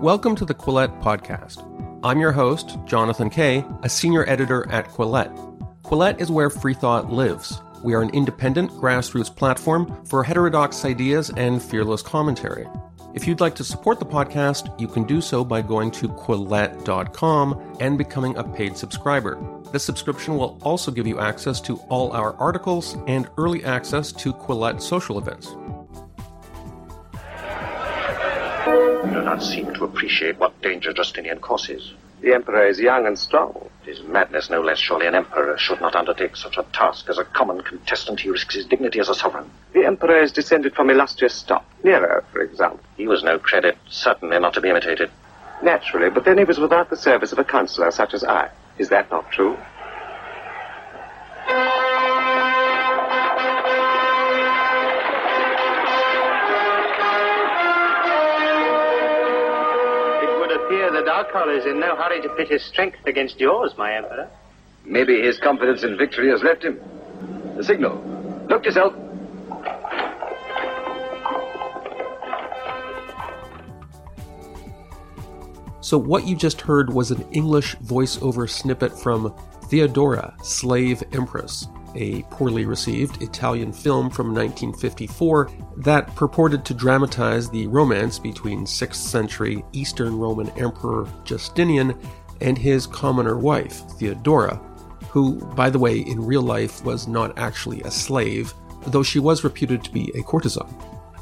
Welcome to the Quillette Podcast. I'm your host, Jonathan Kay, a senior editor at Quillette. Quillette is where free thought lives. We are an independent grassroots platform for heterodox ideas and fearless commentary. If you'd like to support the podcast, you can do so by going to Quillette.com and becoming a paid subscriber. This subscription will also give you access to all our articles and early access to Quillette social events. You do not seem to appreciate what danger Justinian causes. The Emperor is young and strong. It is madness, no less. Surely an emperor should not undertake such a task. As a common contestant, he risks his dignity as a sovereign. The Emperor is descended from illustrious stock. Nero, for example. He was no credit, certainly not to be imitated. Naturally, but then he was without the service of a counselor such as I. Is that not true? Appear is in no hurry to pit his strength against yours, my Emperor. Maybe his confidence in victory has left him. The signal. Look yourself. So, what you just heard was an English voiceover snippet from Theodora, Slave Empress, a poorly received Italian film from 1954 that purported to dramatize the romance between 6th century Eastern Roman Emperor Justinian and his commoner wife, Theodora, who, by the way, in real life was not actually a slave, though she was reputed to be a courtesan.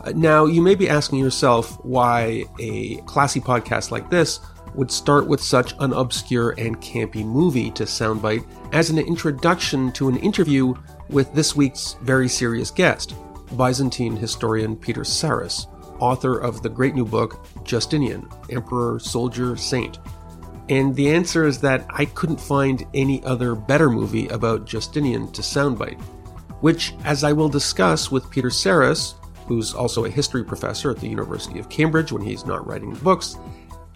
Uh, Now, you may be asking yourself why a classy podcast like this would start with such an obscure and campy movie to Soundbite as an introduction to an interview with this week's very serious guest, Byzantine historian Peter Sarris, author of the great new book Justinian, Emperor, Soldier, Saint. And the answer is that I couldn't find any other better movie about Justinian to Soundbite, which, as I will discuss with Peter Sarris, who's also a history professor at the University of Cambridge when he's not writing books,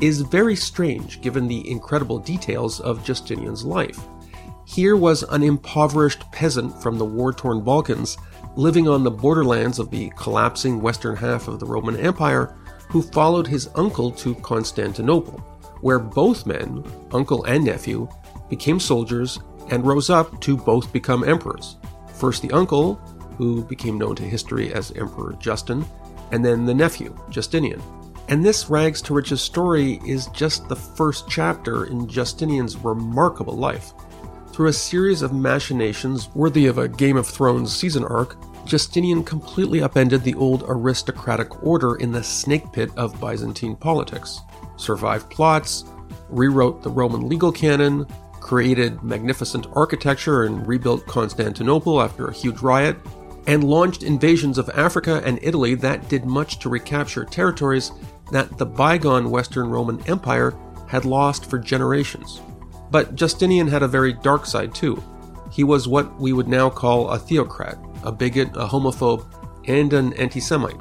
is very strange given the incredible details of Justinian's life. Here was an impoverished peasant from the war torn Balkans living on the borderlands of the collapsing western half of the Roman Empire who followed his uncle to Constantinople, where both men, uncle and nephew, became soldiers and rose up to both become emperors. First the uncle, who became known to history as Emperor Justin, and then the nephew, Justinian. And this rags to riches story is just the first chapter in Justinian's remarkable life. Through a series of machinations worthy of a Game of Thrones season arc, Justinian completely upended the old aristocratic order in the snake pit of Byzantine politics, survived plots, rewrote the Roman legal canon, created magnificent architecture and rebuilt Constantinople after a huge riot, and launched invasions of Africa and Italy that did much to recapture territories that the bygone Western Roman Empire had lost for generations. But Justinian had a very dark side too. He was what we would now call a theocrat, a bigot, a homophobe, and an anti Semite,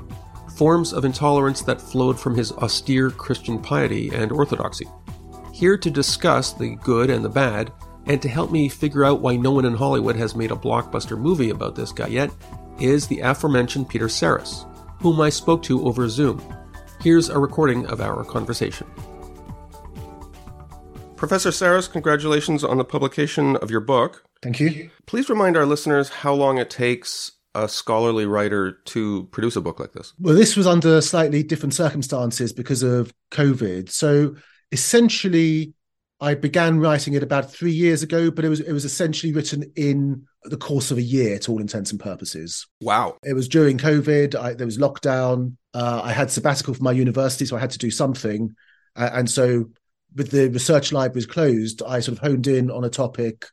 forms of intolerance that flowed from his austere Christian piety and orthodoxy. Here to discuss the good and the bad, and to help me figure out why no one in Hollywood has made a blockbuster movie about this guy yet, is the aforementioned Peter Sarris, whom I spoke to over Zoom. Here's a recording of our conversation. Professor Sarris, congratulations on the publication of your book. Thank you. Please remind our listeners how long it takes a scholarly writer to produce a book like this. Well, this was under slightly different circumstances because of COVID. So essentially, I began writing it about three years ago, but it was it was essentially written in the course of a year to all intents and purposes. Wow. It was during COVID. I, there was lockdown. Uh, I had sabbatical from my university, so I had to do something. Uh, and so, with the research libraries closed, I sort of honed in on a topic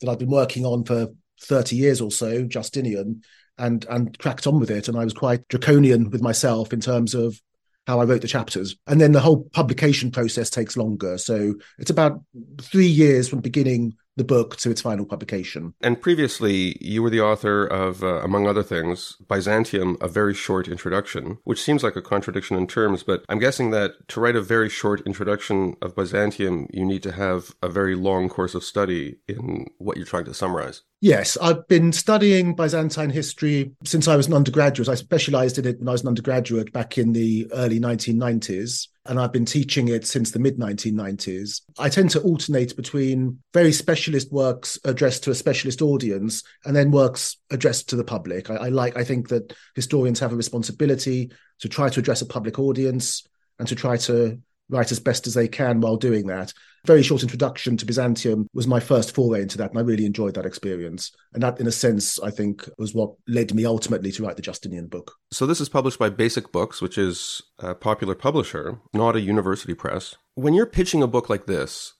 that I've been working on for 30 years or so, Justinian, and and cracked on with it. And I was quite draconian with myself in terms of how I wrote the chapters. And then the whole publication process takes longer. So it's about three years from beginning the book to its final publication. And previously, you were the author of, uh, among other things, Byzantium, a very short introduction, which seems like a contradiction in terms, but I'm guessing that to write a very short introduction of Byzantium, you need to have a very long course of study in what you're trying to summarize. Yes, I've been studying Byzantine history since I was an undergraduate. I specialized in it when I was an undergraduate back in the early 1990s. And I've been teaching it since the mid 1990s. I tend to alternate between very specialist works addressed to a specialist audience and then works addressed to the public. I, I like, I think that historians have a responsibility to try to address a public audience and to try to write as best as they can while doing that. Very short introduction to Byzantium was my first foray into that, and I really enjoyed that experience. And that, in a sense, I think was what led me ultimately to write the Justinian book. So, this is published by Basic Books, which is a popular publisher, not a university press. When you're pitching a book like this,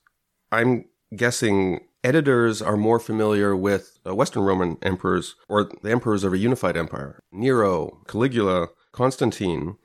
I'm guessing editors are more familiar with uh, Western Roman emperors or the emperors of a unified empire Nero, Caligula, Constantine.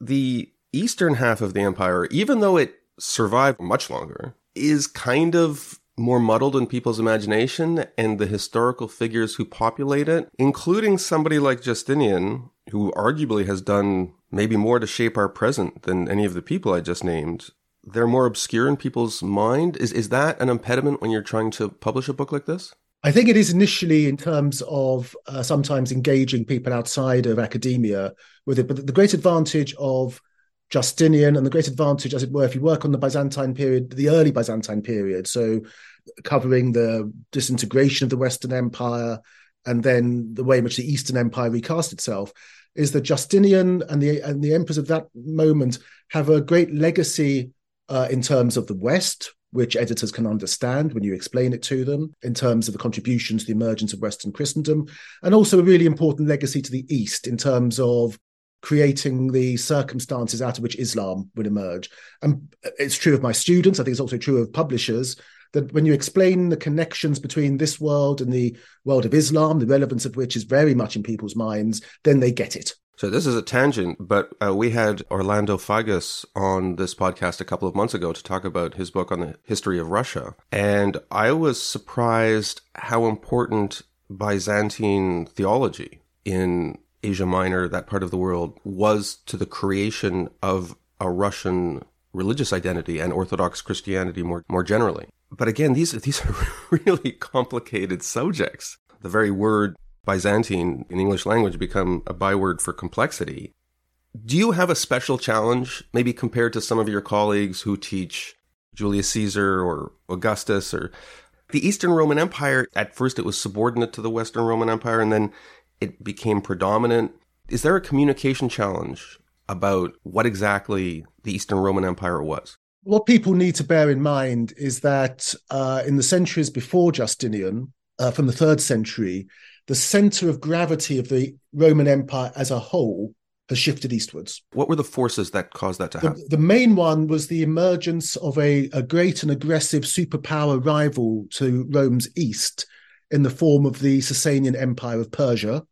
The eastern half of the empire, even though it survived much longer, is kind of more muddled in people's imagination and the historical figures who populate it, including somebody like Justinian, who arguably has done maybe more to shape our present than any of the people I just named. They're more obscure in people's mind. Is is that an impediment when you're trying to publish a book like this? I think it is initially in terms of uh, sometimes engaging people outside of academia with it, but the great advantage of Justinian, and the great advantage, as it were, if you work on the Byzantine period, the early Byzantine period, so covering the disintegration of the Western Empire and then the way in which the Eastern Empire recast itself, is that Justinian and the and the emperors of that moment have a great legacy uh, in terms of the West, which editors can understand when you explain it to them, in terms of the contribution to the emergence of Western Christendom, and also a really important legacy to the East in terms of creating the circumstances out of which Islam would emerge. And it's true of my students, I think it's also true of publishers, that when you explain the connections between this world and the world of Islam, the relevance of which is very much in people's minds, then they get it. So this is a tangent, but uh, we had Orlando Figes on this podcast a couple of months ago to talk about his book on the history of Russia. And I was surprised how important Byzantine theology in Asia Minor, that part of the world, was to the creation of a Russian religious identity and Orthodox Christianity more, more generally. But again, these, these are really complicated subjects. The very word Byzantine in English language become a byword for complexity. Do you have a special challenge, maybe compared to some of your colleagues who teach Julius Caesar or Augustus or the Eastern Roman Empire? At first, it was subordinate to the Western Roman Empire, and then it became predominant. Is there a communication challenge about what exactly the Eastern Roman Empire was? What people need to bear in mind is that uh, in the centuries before Justinian, uh, from the third century, the center of gravity of the Roman Empire as a whole has shifted eastwards. What were the forces that caused that to happen? The, the main one was the emergence of a, a great and aggressive superpower rival to Rome's east in the form of the Sasanian Empire of Persia,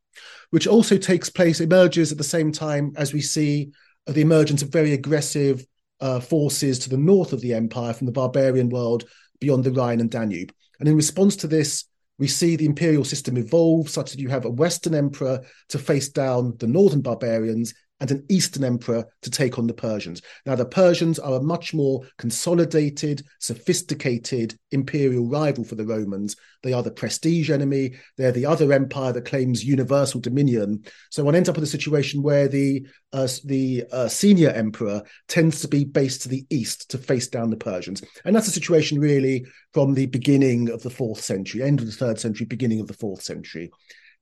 which also takes place, emerges at the same time as we see the emergence of very aggressive uh, forces to the north of the empire from the barbarian world beyond the Rhine and Danube. And in response to this, we see the imperial system evolve such that you have a Western emperor to face down the northern barbarians and an Eastern emperor to take on the Persians. Now, the Persians are a much more consolidated, sophisticated imperial rival for the Romans. They are the prestige enemy. They're the other empire that claims universal dominion. So one ends up with a situation where the uh, the uh, senior emperor tends to be based to the east to face down the Persians, and that's a situation really from the beginning of the fourth century, end of the third century, beginning of the fourth century.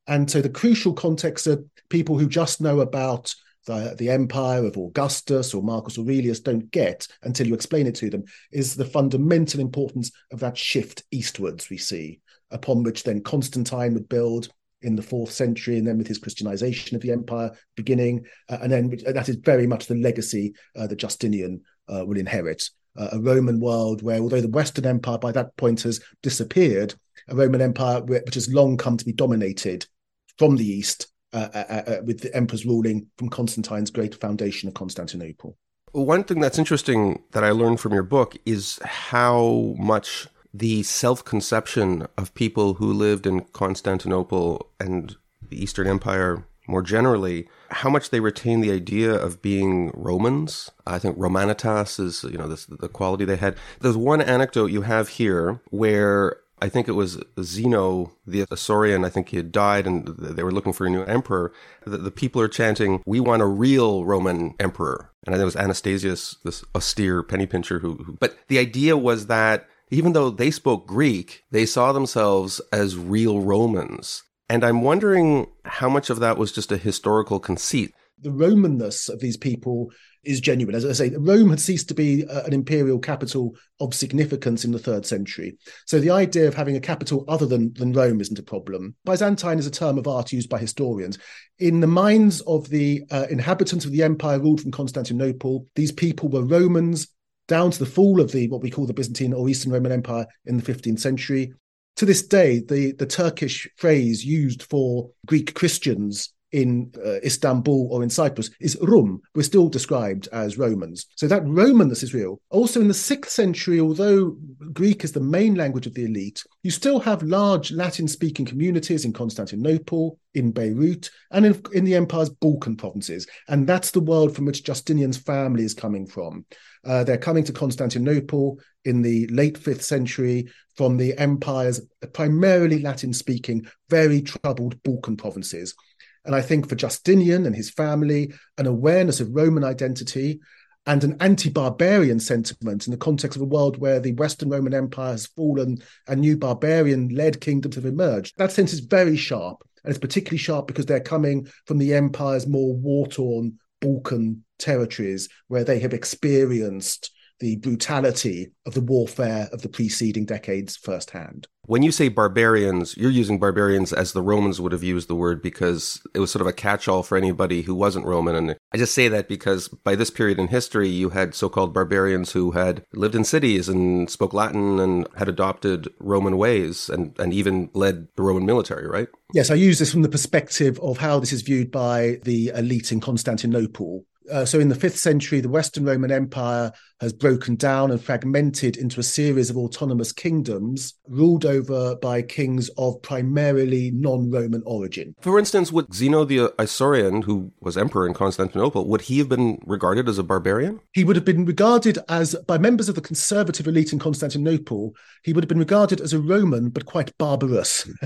And so the crucial context that people who just know about the, the empire of Augustus or Marcus Aurelius don't get until you explain it to them is the fundamental importance of that shift eastwards we see, upon which then Constantine would build in the fourth century, and then with his Christianization of the empire beginning, uh, and then that is very much the legacy uh, that Justinian uh, will inherit. Uh, a Roman world where, although the Western Empire by that point has disappeared, a Roman Empire which has long come to be dominated from the east uh, uh, uh, uh, Uh, uh, uh, with the emperors ruling from Constantine's great foundation of Constantinople. One thing that's interesting that I learned from your book is how much the self conception of people who lived in Constantinople and the Eastern Empire more generally, how much they retain the idea of being Romans. I think Romanitas is, you know, this, the quality they had. There's one anecdote you have here where I think it was Zeno, the Isaurian, I think he had died and they were looking for a new emperor. The, the people are chanting, we want a real Roman emperor. And I think it was Anastasius, this austere penny pincher who, who but the idea was that even though they spoke Greek, they saw themselves as real Romans. And I'm wondering how much of that was just a historical conceit. The Romanness of these people is genuine. As I say, Rome had ceased to be uh, an imperial capital of significance in the third century. So the idea of having a capital other than, than Rome isn't a problem. Byzantine is a term of art used by historians. In the minds of the uh, inhabitants of the empire ruled from Constantinople, these people were Romans down to the fall of the what we call the Byzantine or Eastern Roman Empire in the 15th century. To this day, the, the Turkish phrase used for Greek Christians in uh, Istanbul or in Cyprus is Rum. We're still described as Romans. So that Romanness is real. Also in the sixth century, although Greek is the main language of the elite, you still have large Latin speaking communities in Constantinople, in Beirut, and in, in the empire's Balkan provinces. And that's the world from which Justinian's family is coming from. Uh, they're coming to Constantinople in the late fifth century from the empire's primarily Latin speaking, very troubled Balkan provinces. And I think for Justinian and his family, an awareness of Roman identity and an anti barbarian sentiment in the context of a world where the Western Roman Empire has fallen and new barbarian led kingdoms have emerged. That sense is very sharp. And it's particularly sharp because they're coming from the empire's more war torn Balkan territories where they have experienced the brutality of the warfare of the preceding decades firsthand. When you say barbarians, you're using barbarians as the Romans would have used the word because it was sort of a catch all for anybody who wasn't Roman. And I just say that because by this period in history, you had so called barbarians who had lived in cities and spoke Latin and had adopted Roman ways and, and even led the Roman military, right? Yes, I use this from the perspective of how this is viewed by the elite in Constantinople uh, so in the fifth century, the Western Roman Empire has broken down and fragmented into a series of autonomous kingdoms ruled over by kings of primarily non-Roman origin. For instance, would Zeno the Isaurian, who was emperor in Constantinople, would he have been regarded as a barbarian? He would have been regarded as, by members of the conservative elite in Constantinople, he would have been regarded as a Roman, but quite barbarous.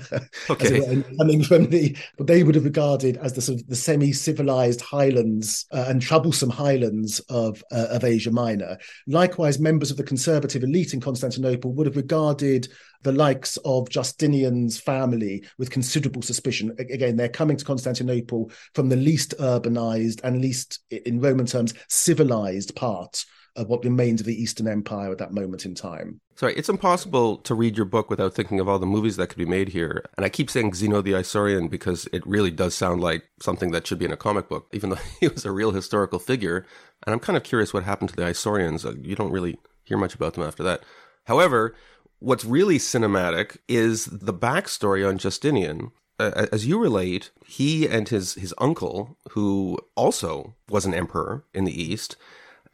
Okay. coming from the, but they would have regarded as the sort of the semi-civilized highlands uh, and troublesome highlands of, uh, of Asia Minor. Likewise, members of the conservative elite in Constantinople would have regarded the likes of Justinian's family with considerable suspicion. Again, they're coming to Constantinople from the least urbanized and least, in Roman terms, civilized part of what remains of the Eastern Empire at that moment in time. Sorry, it's impossible to read your book without thinking of all the movies that could be made here. And I keep saying Zeno the Isaurian because it really does sound like something that should be in a comic book, even though he was a real historical figure. And I'm kind of curious what happened to the Isaurians. Uh, you don't really hear much about them after that. However, what's really cinematic is the backstory on Justinian. Uh, as you relate, he and his, his uncle, who also was an emperor in the East,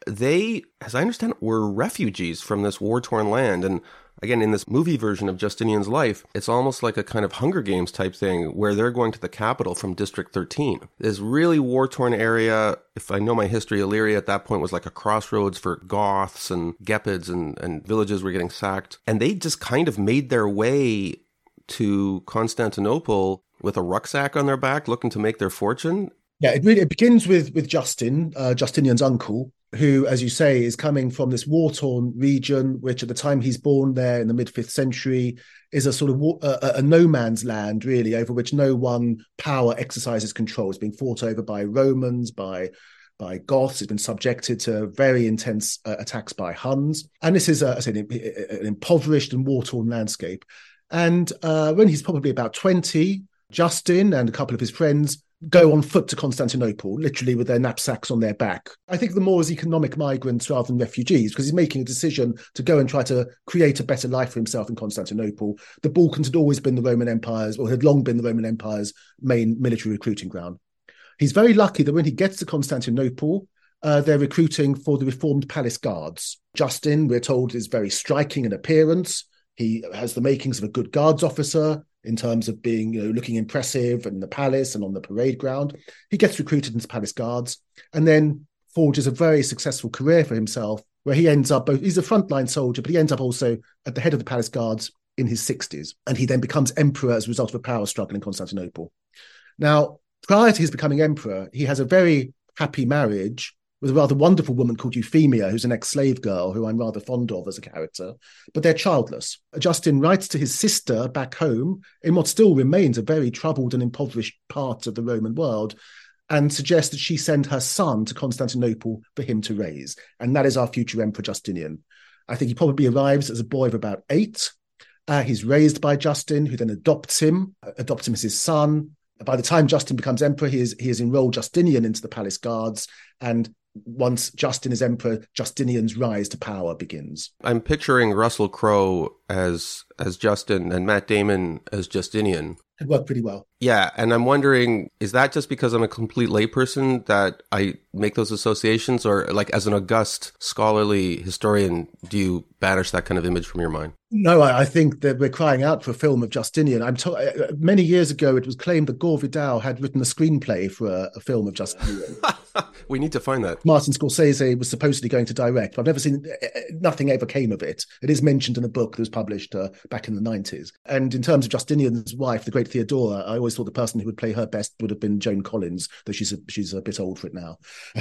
they, as I understand it, were refugees from this war torn land. And again, in this movie version of Justinian's life, it's almost like a kind of Hunger Games type thing where they're going to the capital from District 13. This really war torn area. If I know my history, Illyria at that point was like a crossroads for Goths and Gepids and, and villages were getting sacked. And they just kind of made their way to Constantinople with a rucksack on their back looking to make their fortune. Yeah, it it begins with with Justin, uh, Justinian's uncle, who, as you say, is coming from this war torn region, which at the time he's born there in the mid fifth century is a sort of a, a, no man's land, really, over which no one power exercises control. It's being fought over by Romans, by by Goths. It's been subjected to very intense uh, attacks by Huns, and this is, a, I said, an, an impoverished and war torn landscape. And uh, when he's probably about twenty, Justin and a couple of his friends go on foot to Constantinople, literally with their knapsacks on their back. I think the more as economic migrants rather than refugees, because he's making a decision to go and try to create a better life for himself in Constantinople. The Balkans had always been the Roman Empire's, or had long been the Roman Empire's main military recruiting ground. He's very lucky that when he gets to Constantinople, uh, they're recruiting for the reformed palace guards. Justin, we're told, is very striking in appearance. He has the makings of a good guards officer in terms of being, you know, looking impressive in the palace and on the parade ground. He gets recruited into palace guards and then forges a very successful career for himself, where he ends up. both, He's a frontline soldier, but he ends up also at the head of the palace guards in his 60s, and he then becomes emperor as a result of a power struggle in Constantinople. Now, prior to his becoming emperor, he has a very happy marriage with a rather wonderful woman called Euphemia, who's an ex slave girl who I'm rather fond of as a character, but they're childless. Justin writes to his sister back home in what still remains a very troubled and impoverished part of the Roman world and suggests that she send her son to Constantinople for him to raise. And that is our future Emperor Justinian. I think he probably arrives as a boy of about eight. Uh, he's raised by Justin, who then adopts him, adopts him as his son. By the time Justin becomes emperor, he is he has enrolled Justinian into the palace guards, and once Justin is emperor, Justinian's rise to power begins. I'm picturing Russell Crowe as as Justin and Matt Damon as Justinian. It worked pretty well. Yeah, and I'm wondering, is that just because I'm a complete layperson that I make those associations, or like as an august scholarly historian, do you banish that kind of image from your mind? No, I, I think that we're crying out for a film of Justinian. I'm to- uh, many years ago, it was claimed that Gore Vidal had written a screenplay for a, a film of Justinian. we need to find that. Martin Scorsese was supposedly going to direct, but I've never seen. uh, Nothing ever came of it. It is mentioned in a book that was published uh, back in the 90s. And in terms of Justinian's wife, the great Theodora, I always thought the person who would play her best would have been Joan Collins, though she's a, she's a bit old for it now.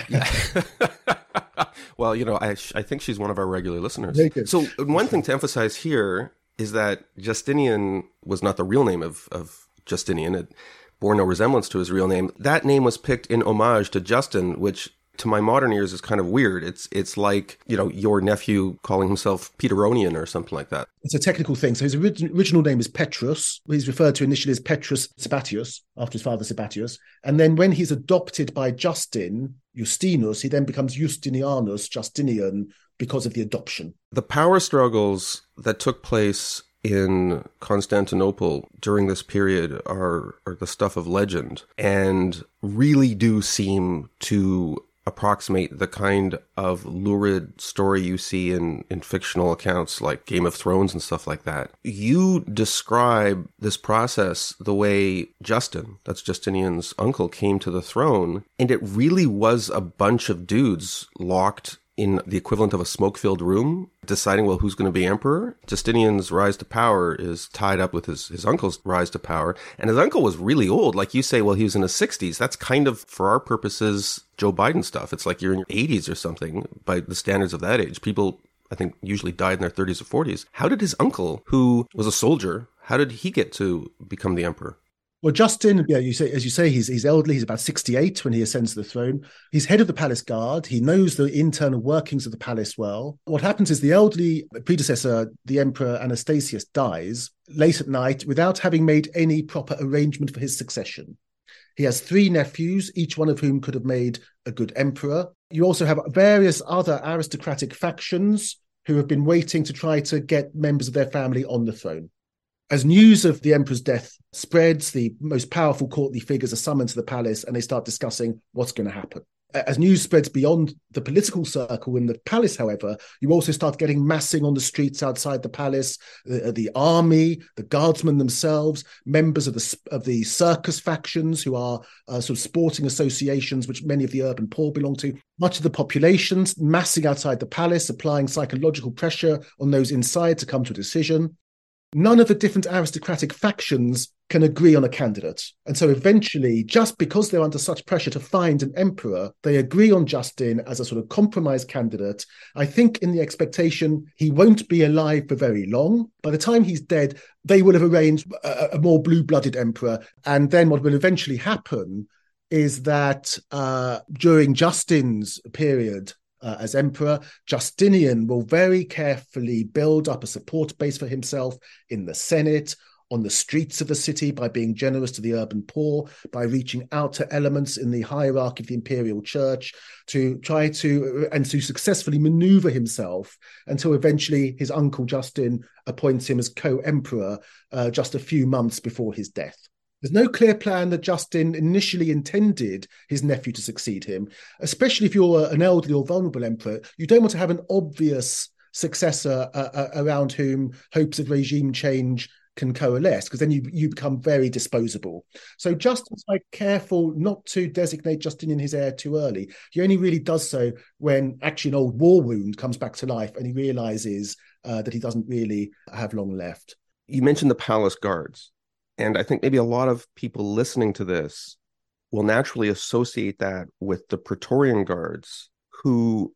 well, you know, I I think she's one of our regular listeners. So one thing to emphasize here is that Justinian was not the real name of of Justinian. It bore no resemblance to his real name. That name was picked in homage to Justin, which to my modern ears is kind of weird. It's it's like you know your nephew calling himself Peteronian or something like that. It's a technical thing. So his orig- original name is Petrus. He's referred to initially as Petrus Sabatius, after his father Sabatius. And then when he's adopted by Justin, Justinus, he then becomes Justinianus, Justinian, because of the adoption. The power struggles that took place in Constantinople during this period are, are the stuff of legend and really do seem to approximate the kind of lurid story you see in, in fictional accounts like Game of Thrones and stuff like that. You describe this process the way Justin, that's Justinian's uncle, came to the throne, and it really was a bunch of dudes locked in the equivalent of a smoke filled room, deciding, well, who's going to be emperor. Justinian's rise to power is tied up with his, his uncle's rise to power. And his uncle was really old. Like you say, well, he was in his 60s. That's kind of, for our purposes, Joe Biden stuff. It's like you're in your 80s or something by the standards of that age. People, I think, usually died in their 30s or 40s. How did his uncle, who was a soldier, how did he get to become the emperor? Well, Justin, yeah, you say as you say, he's he's elderly. He's about sixty-eight when he ascends the throne. He's head of the palace guard. He knows the internal workings of the palace well. What happens is the elderly predecessor, the emperor Anastasius, dies late at night without having made any proper arrangement for his succession. He has three nephews, each one of whom could have made a good emperor. You also have various other aristocratic factions who have been waiting to try to get members of their family on the throne. As news of the emperor's death spreads, the most powerful courtly figures are summoned to the palace and they start discussing what's going to happen. As news spreads beyond the political circle in the palace, however, you also start getting massing on the streets outside the palace. The, the army, the guardsmen themselves, members of the of the circus factions, who are uh, sort of sporting associations, which many of the urban poor belong to. Much of the populations massing outside the palace, applying psychological pressure on those inside to come to a decision none of the different aristocratic factions can agree on a candidate. And so eventually, just because they're under such pressure to find an emperor, they agree on Justin as a sort of compromise candidate. I think in the expectation he won't be alive for very long. By the time he's dead, they will have arranged a, a more blue blooded emperor. And then what will eventually happen is that uh, during Justin's period, uh, as emperor, Justinian will very carefully build up a support base for himself in the Senate, on the streets of the city by being generous to the urban poor, by reaching out to elements in the hierarchy of the imperial church to try to and to successfully maneuver himself until eventually his uncle Justin appoints him as co-emperor uh, just a few months before his death. There's no clear plan that Justin initially intended his nephew to succeed him, especially if you're an elderly or vulnerable emperor. You don't want to have an obvious successor uh, uh, around whom hopes of regime change can coalesce, because then you you become very disposable. So Justin's like careful not to designate Justin Justinian his heir too early. He only really does so when actually an old war wound comes back to life, and he realizes uh, that he doesn't really have long left You mentioned the palace guards. And I think maybe a lot of people listening to this will naturally associate that with the Praetorian guards who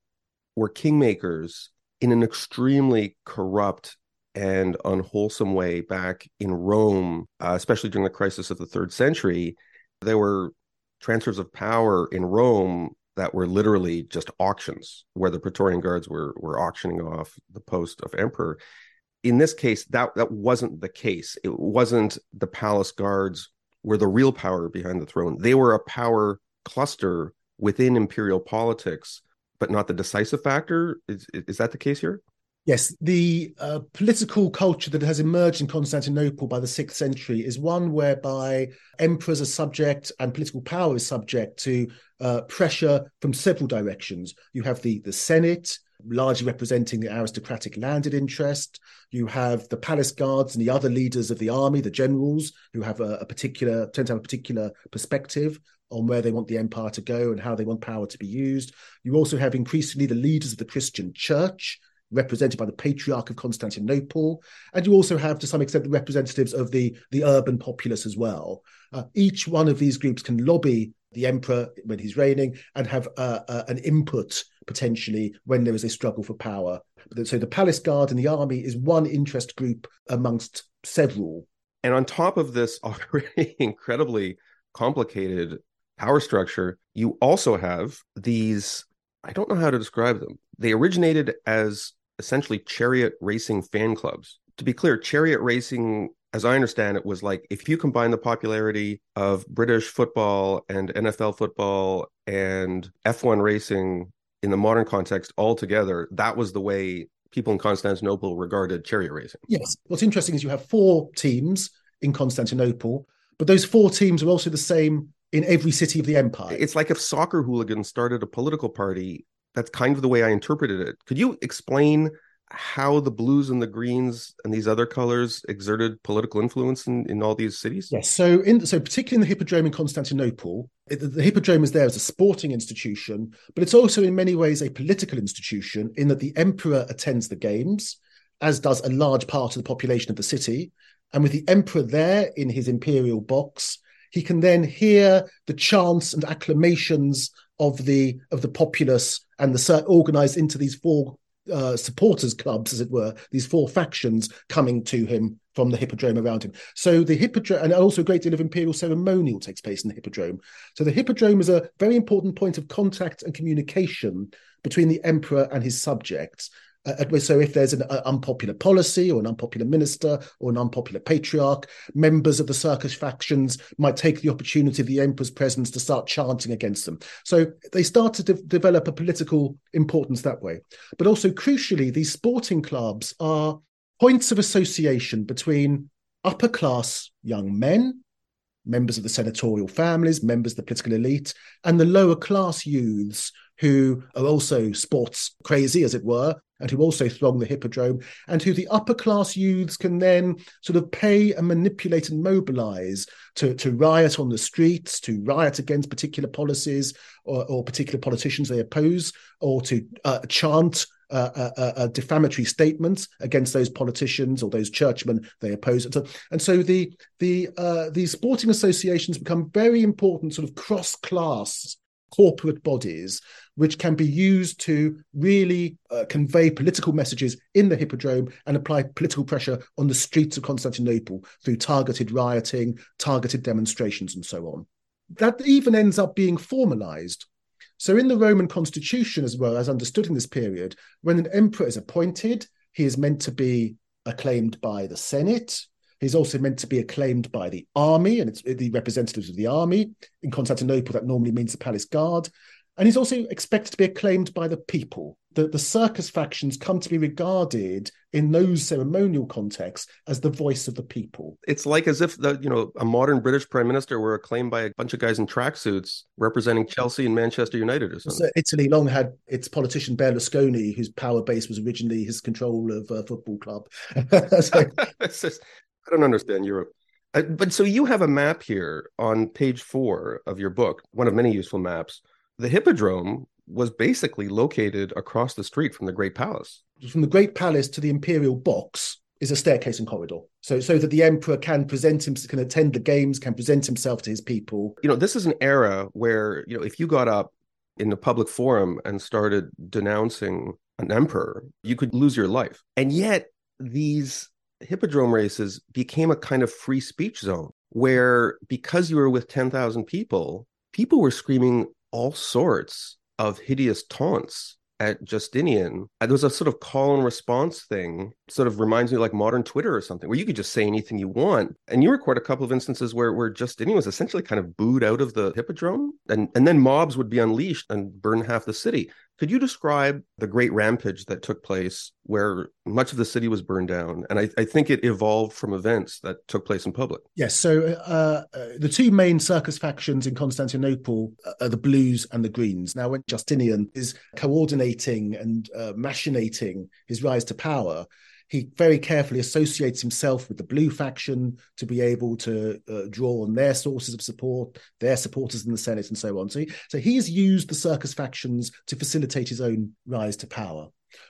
were kingmakers in an extremely corrupt and unwholesome way back in Rome, uh, especially during the crisis of the third century. There were transfers of power in Rome that were literally just auctions where the Praetorian guards were were auctioning off the post of emperor. In this case, that that wasn't the case. It wasn't the palace guards were the real power behind the throne. They were a power cluster within imperial politics, but not the decisive factor. Is is that the case here? Yes, the uh, political culture that has emerged in Constantinople by the sixth century is one whereby emperors are subject and political power is subject to uh, pressure from several directions. You have the the Senate, largely representing the aristocratic landed interest. You have the palace guards and the other leaders of the army, the generals, who have a, a particular tend to have a particular perspective on where they want the empire to go and how they want power to be used. You also have increasingly the leaders of the Christian church represented by the Patriarch of Constantinople, and you also have, to some extent, the representatives of the the urban populace as well. Uh, each one of these groups can lobby the emperor when he's reigning and have uh, uh, an input potentially when there is a struggle for power. So the palace guard and the army is one interest group amongst several. And on top of this already incredibly complicated power structure, you also have these. I don't know how to describe them. They originated as essentially chariot racing fan clubs. To be clear, chariot racing, as I understand it, was like if you combine the popularity of British football and NFL football and F1 racing in the modern context all together, that was the way people in Constantinople regarded chariot racing. Yes. What's interesting is you have four teams in Constantinople, but those four teams are also the same in every city of the empire. It's like if soccer hooligans started a political party that's kind of the way I interpreted it. Could you explain how the blues and the greens and these other colors exerted political influence in, in all these cities? Yes. So, in so particularly in the Hippodrome in Constantinople, it, the Hippodrome is there as a sporting institution, but it's also in many ways a political institution in that the emperor attends the games, as does a large part of the population of the city. And with the emperor there in his imperial box, he can then hear the chants and acclamations of the of the populace and the organized into these four uh, supporters clubs, as it were, these four factions coming to him from the hippodrome around him. So the hippodrome, and also a great deal of imperial ceremonial takes place in the hippodrome. So the hippodrome is a very important point of contact and communication between the emperor and his subjects. Uh, so if there's an uh, unpopular policy or an unpopular minister or an unpopular patriarch, members of the circus factions might take the opportunity of the emperor's presence to start chanting against them. So they start to de- develop a political importance that way. But also crucially, these sporting clubs are points of association between upper class young men members of the senatorial families, members of the political elite, and the lower class youths who are also sports crazy, as it were, and who also throng the hippodrome, and who the upper class youths can then sort of pay and manipulate and mobilize to, to riot on the streets, to riot against particular policies or, or particular politicians they oppose, or to uh, chant uh, uh, uh, uh defamatory statements against those politicians or those churchmen they oppose. And so, and so the the uh, these sporting associations become very important, sort of cross class corporate bodies which can be used to really uh, convey political messages in the hippodrome and apply political pressure on the streets of Constantinople through targeted rioting, targeted demonstrations, and so on. That even ends up being formalized. So, in the Roman constitution, as well as understood in this period, when an emperor is appointed, he is meant to be acclaimed by the Senate, He's also meant to be acclaimed by the army, and it's the representatives of the army. In Constantinople, that normally means the palace guard. And he's also expected to be acclaimed by the people. The, the circus factions come to be regarded in those ceremonial contexts as the voice of the people. It's like as if the you know a modern British prime minister were acclaimed by a bunch of guys in tracksuits representing Chelsea and Manchester United or something. So Italy long had its politician Berlusconi, whose power base was originally his control of a football club. so... just, I don't understand Europe. Uh, but so you have a map here on page four of your book, one of many useful maps the Hippodrome was basically located across the street from the Great Palace. From the Great Palace to the Imperial Box is a staircase and corridor. So so that the emperor can present him can attend the games, can present himself to his people. You know, this is an era where, you know, if you got up in the public forum and started denouncing an emperor, you could lose your life. And yet these hippodrome races became a kind of free speech zone where because you were with 10,000 people, people were screaming all sorts of hideous taunts at Justinian, there was a sort of call and response thing, sort of reminds me like modern Twitter or something, where you could just say anything you want. And you record a couple of instances where where Justinian was essentially kind of booed out of the hippodrome, and and then mobs would be unleashed and burn half the city. Could you describe the great rampage that took place where much of the city was burned down? And I, I think it evolved from events that took place in public. Yes. So uh, uh, the two main circus factions in Constantinople are the Blues and the Greens. Now, when Justinian is coordinating and uh, machinating his rise to power, he very carefully associates himself with the blue faction to be able to uh, draw on their sources of support, their supporters in the Senate, and so on. So, he, so he has used the circus factions to facilitate his own rise to power.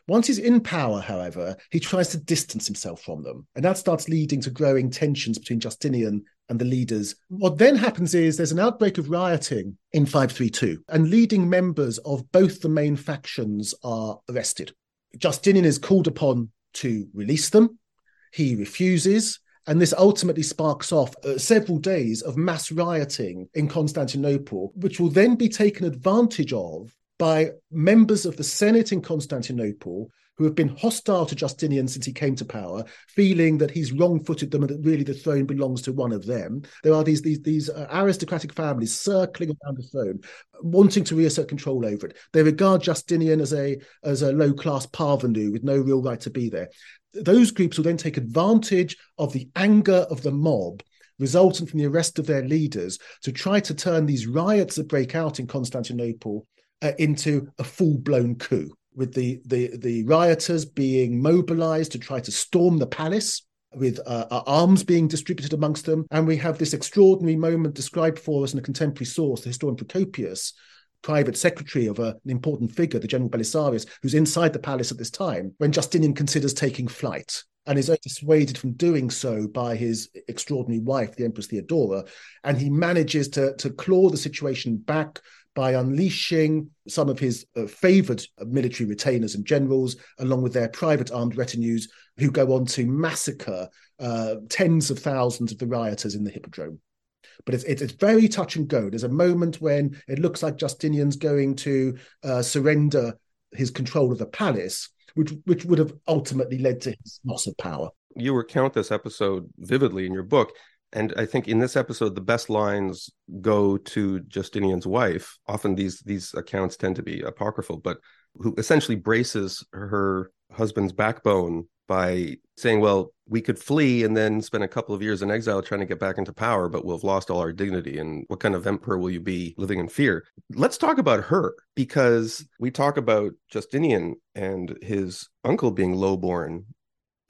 Once he's in power, however, he tries to distance himself from them. And that starts leading to growing tensions between Justinian and the leaders. What then happens is there's an outbreak of rioting in 532, and leading members of both the main factions are arrested. Justinian is called upon to release them. He refuses. And this ultimately sparks off uh, several days of mass rioting in Constantinople, which will then be taken advantage of by members of the Senate in Constantinople who have been hostile to Justinian since he came to power, feeling that he's wrong-footed them and that really the throne belongs to one of them. There are these these these uh, aristocratic families circling around the throne, wanting to reassert control over it. They regard Justinian as a as a low-class parvenu with no real right to be there. Those groups will then take advantage of the anger of the mob resulting from the arrest of their leaders to try to turn these riots that break out in Constantinople uh, into a full-blown coup with the, the, the rioters being mobilized to try to storm the palace with uh, arms being distributed amongst them. And we have this extraordinary moment described for us in a contemporary source, the historian Procopius, private secretary of a, an important figure, the General Belisarius, who's inside the palace at this time, when Justinian considers taking flight and is dissuaded from doing so by his extraordinary wife, the Empress Theodora. And he manages to, to claw the situation back by unleashing some of his uh, favored military retainers and generals, along with their private armed retinues, who go on to massacre uh, tens of thousands of the rioters in the Hippodrome. But it's, it's, very touch and go. There's a moment when it looks like Justinian's going to uh, surrender his control of the palace, which which would have ultimately led to his loss of power. You recount this episode vividly in your book, and I think in this episode, the best lines go to Justinian's wife. Often these these accounts tend to be apocryphal, but who essentially braces her husband's backbone by saying, "Well, we could flee and then spend a couple of years in exile trying to get back into power, but we'll have lost all our dignity. And what kind of emperor will you be living in fear?" Let's talk about her because we talk about Justinian and his uncle being lowborn.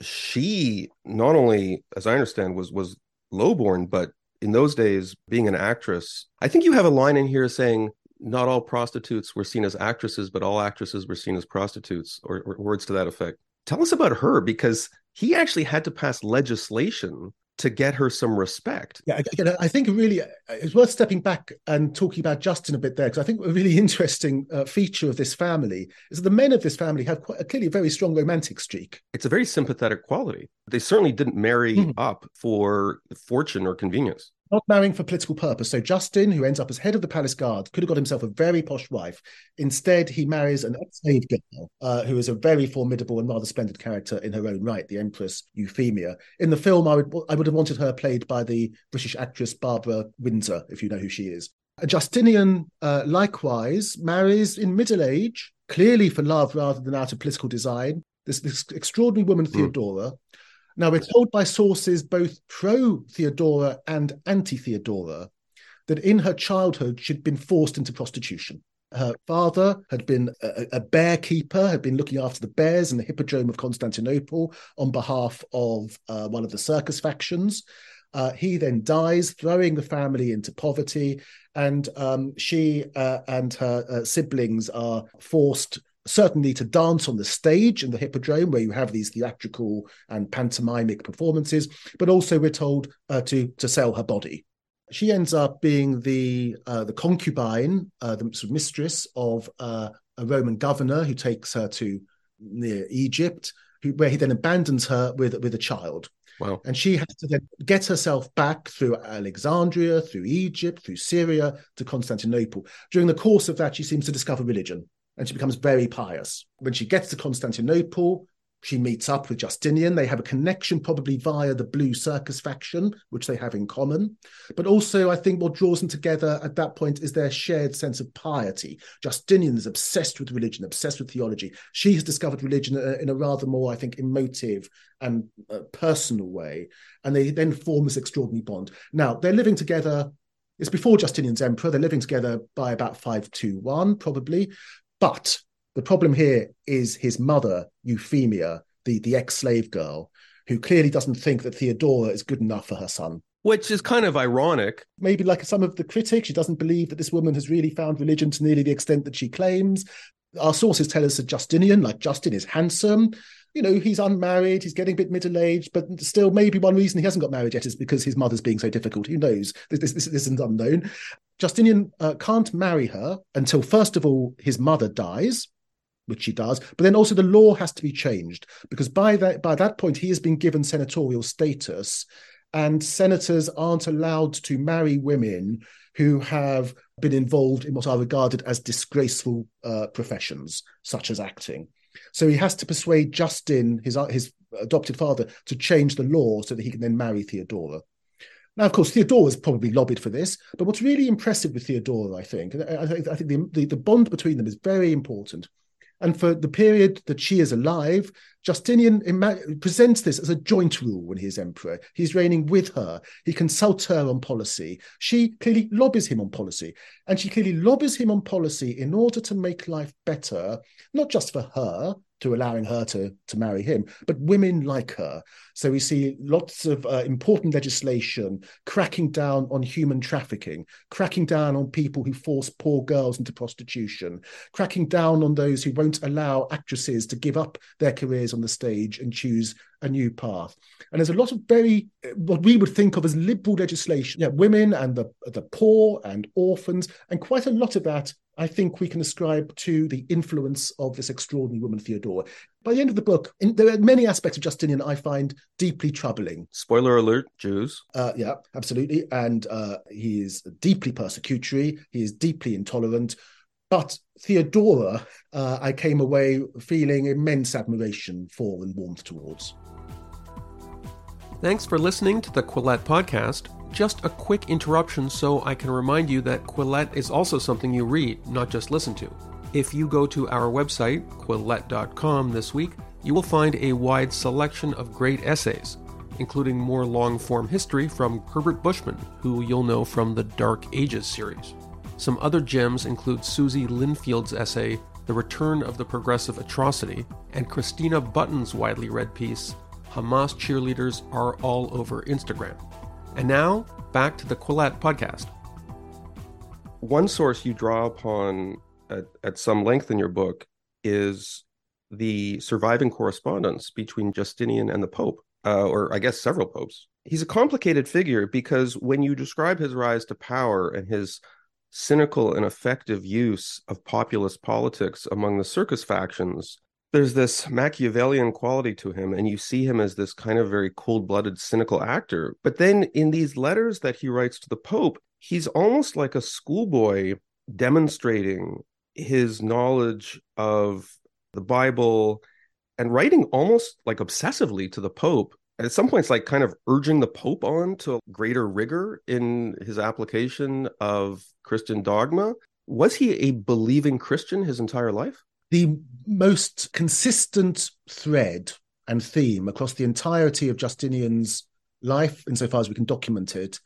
She not only, as I understand, was was lowborn, but in those days, being an actress, I think you have a line in here saying not all prostitutes were seen as actresses, but all actresses were seen as prostitutes, or, or words to that effect. Tell us about her because he actually had to pass legislation to get her some respect. Yeah, again, I think really uh, it's worth stepping back and talking about Justin a bit there because I think a really interesting uh, feature of this family is that the men of this family have quite a, clearly a very strong romantic streak. It's a very sympathetic quality. They certainly didn't marry mm-hmm. up for fortune or convenience not marrying for political purpose. So Justin, who ends up as head of the palace guard, could have got himself a very posh wife. Instead, he marries an ex-slave girl uh, who is a very formidable and rather splendid character in her own right, the Empress Euphemia. In the film, I would I would have wanted her played by the British actress Barbara Windsor, if you know who she is. Justinian, uh, likewise, marries in middle age, clearly for love rather than out of political design. This, this extraordinary woman, hmm. Theodora, mm. Now, we're told by sources both pro Theodora and anti Theodora that in her childhood she'd been forced into prostitution. Her father had been a, a, bear keeper, had been looking after the bears in the Hippodrome of Constantinople on behalf of uh, one of the circus factions. Uh, he then dies, throwing the family into poverty, and um, she uh, and her uh, siblings are forced certainly to dance on the stage in the Hippodrome, where you have these theatrical and pantomimic performances, but also we're told uh, to to sell her body. She ends up being the uh, the concubine, uh, the sort of mistress of uh, a Roman governor who takes her to near Egypt, who, where he then abandons her with with a child. Wow. And she has to then get herself back through Alexandria, through Egypt, through Syria to Constantinople. During the course of that, she seems to discover religion and she becomes very pious. When she gets to Constantinople, she meets up with Justinian. They have a connection, probably via the Blue Circus faction, which they have in common. But also, I think what draws them together at that point is their shared sense of piety. Justinian is obsessed with religion, obsessed with theology. She has discovered religion in a rather more, I think, emotive and uh, personal way. And they then form this extraordinary bond. Now, they're living together. It's before Justinian's emperor. They're living together by about 521, probably. But the problem here is his mother, Euphemia, the, the ex slave girl, who clearly doesn't think that Theodora is good enough for her son. Which is kind of ironic. Maybe like some of the critics, she doesn't believe that this woman has really found religion to nearly the extent that she claims. Our sources tell us that Justinian, like Justin, is handsome. You know, he's unmarried, he's getting a bit middle aged, but still, maybe one reason he hasn't got married yet is because his mother's being so difficult. Who knows? This, this, this isn't unknown. Justinian uh, can't marry her until, first of all, his mother dies which she does. But then also the law has to be changed because by that by that point he has been given senatorial status, and senators aren't allowed to marry women who have been involved in what are regarded as disgraceful uh, professions, such as acting. So he has to persuade Justin, his his adopted father, to change the law so that he can then marry Theodora. Now, of course, Theodore Theodora's probably lobbied for this, but what's really impressive with Theodora, I think, I think, I think the, the, the bond between them is very important. And for the period that she is alive, Justinian presents this as a joint rule when he is emperor. He's reigning with her. He consults her on policy. She clearly lobbies him on policy. And she clearly lobbies him on policy in order to make life better, not just for her, to allowing her to, to marry him, but women like her. So we see lots of uh, important legislation cracking down on human trafficking, cracking down on people who force poor girls into prostitution, cracking down on those who won't allow actresses to give up their careers on the stage and choose a new path. And there's a lot of very what we would think of as liberal legislation. Yeah, women and the the poor and orphans, and quite a lot of that I think we can ascribe to the influence of this extraordinary woman, Theodora. By the end of the book, in, there are many aspects of Justinian I find deeply troubling. Spoiler alert, Jews. Uh, yeah, absolutely. And uh, he is deeply persecutory, he is deeply intolerant. But Theodora, uh, I came away feeling immense admiration for and warmth towards. Thanks for listening to the Quillette podcast. Just a quick interruption so I can remind you that Quillette is also something you read, not just listen to. If you go to our website, quillette.com, this week, you will find a wide selection of great essays, including more long form history from Herbert Bushman, who you'll know from the Dark Ages series. Some other gems include Susie Linfield's essay, The Return of the Progressive Atrocity, and Christina Buttons' widely read piece, Hamas Cheerleaders Are All Over Instagram. And now, back to the Quillette podcast. One source you draw upon at, at some length in your book is the surviving correspondence between Justinian and the Pope, uh, or I guess several popes. He's a complicated figure because when you describe his rise to power and his cynical and effective use of populist politics among the circus factions, there's this Machiavellian quality to him, and you see him as this kind of very cold blooded, cynical actor. But then in these letters that he writes to the Pope, he's almost like a schoolboy demonstrating his knowledge of the Bible and writing almost like obsessively to the Pope. At some points, like kind of urging the Pope on to greater rigor in his application of Christian dogma. Was he a believing Christian his entire life? The most consistent thread and theme across the entirety of Justinian's life, insofar as we can document it,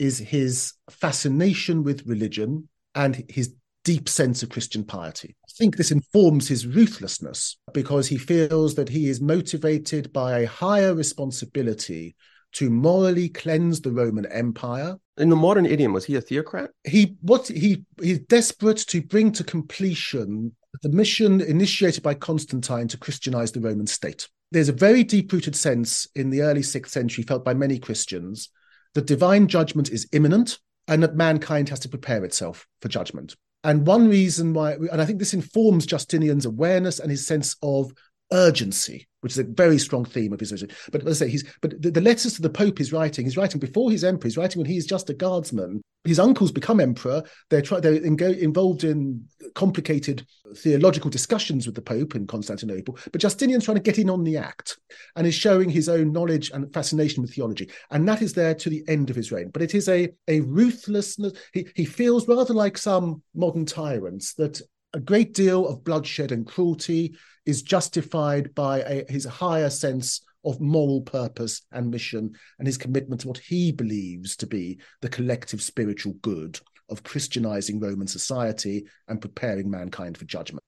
is his fascination with religion and his deep sense of Christian piety. I think this informs his ruthlessness because he feels that he is motivated by a higher responsibility to morally cleanse the Roman Empire. In the modern idiom, was he a theocrat? He what he he's desperate to bring to completion the mission initiated by Constantine to Christianize the Roman state. There's a very deep rooted sense in the early sixth century felt by many Christians that divine judgment is imminent and that mankind has to prepare itself for judgment. And one reason why, and I think this informs Justinian's awareness and his sense of urgency, which is a very strong theme of his vision. But let's say he's, but the, the, letters to the Pope he's writing, he's writing before he's emperor, he's writing when he's just a guardsman. His uncles become emperor. They're try, they're in, involved in complicated theological discussions with the Pope in Constantinople. But Justinian's trying to get in on the act and is showing his own knowledge and fascination with theology, and that is there to the end of his reign. But it is a a ruthlessness. He he feels rather like some modern tyrants that a great deal of bloodshed and cruelty is justified by a, his higher sense of moral purpose and mission and his commitment to what he believes to be the collective spiritual good of Christianizing Roman society and preparing mankind for judgment.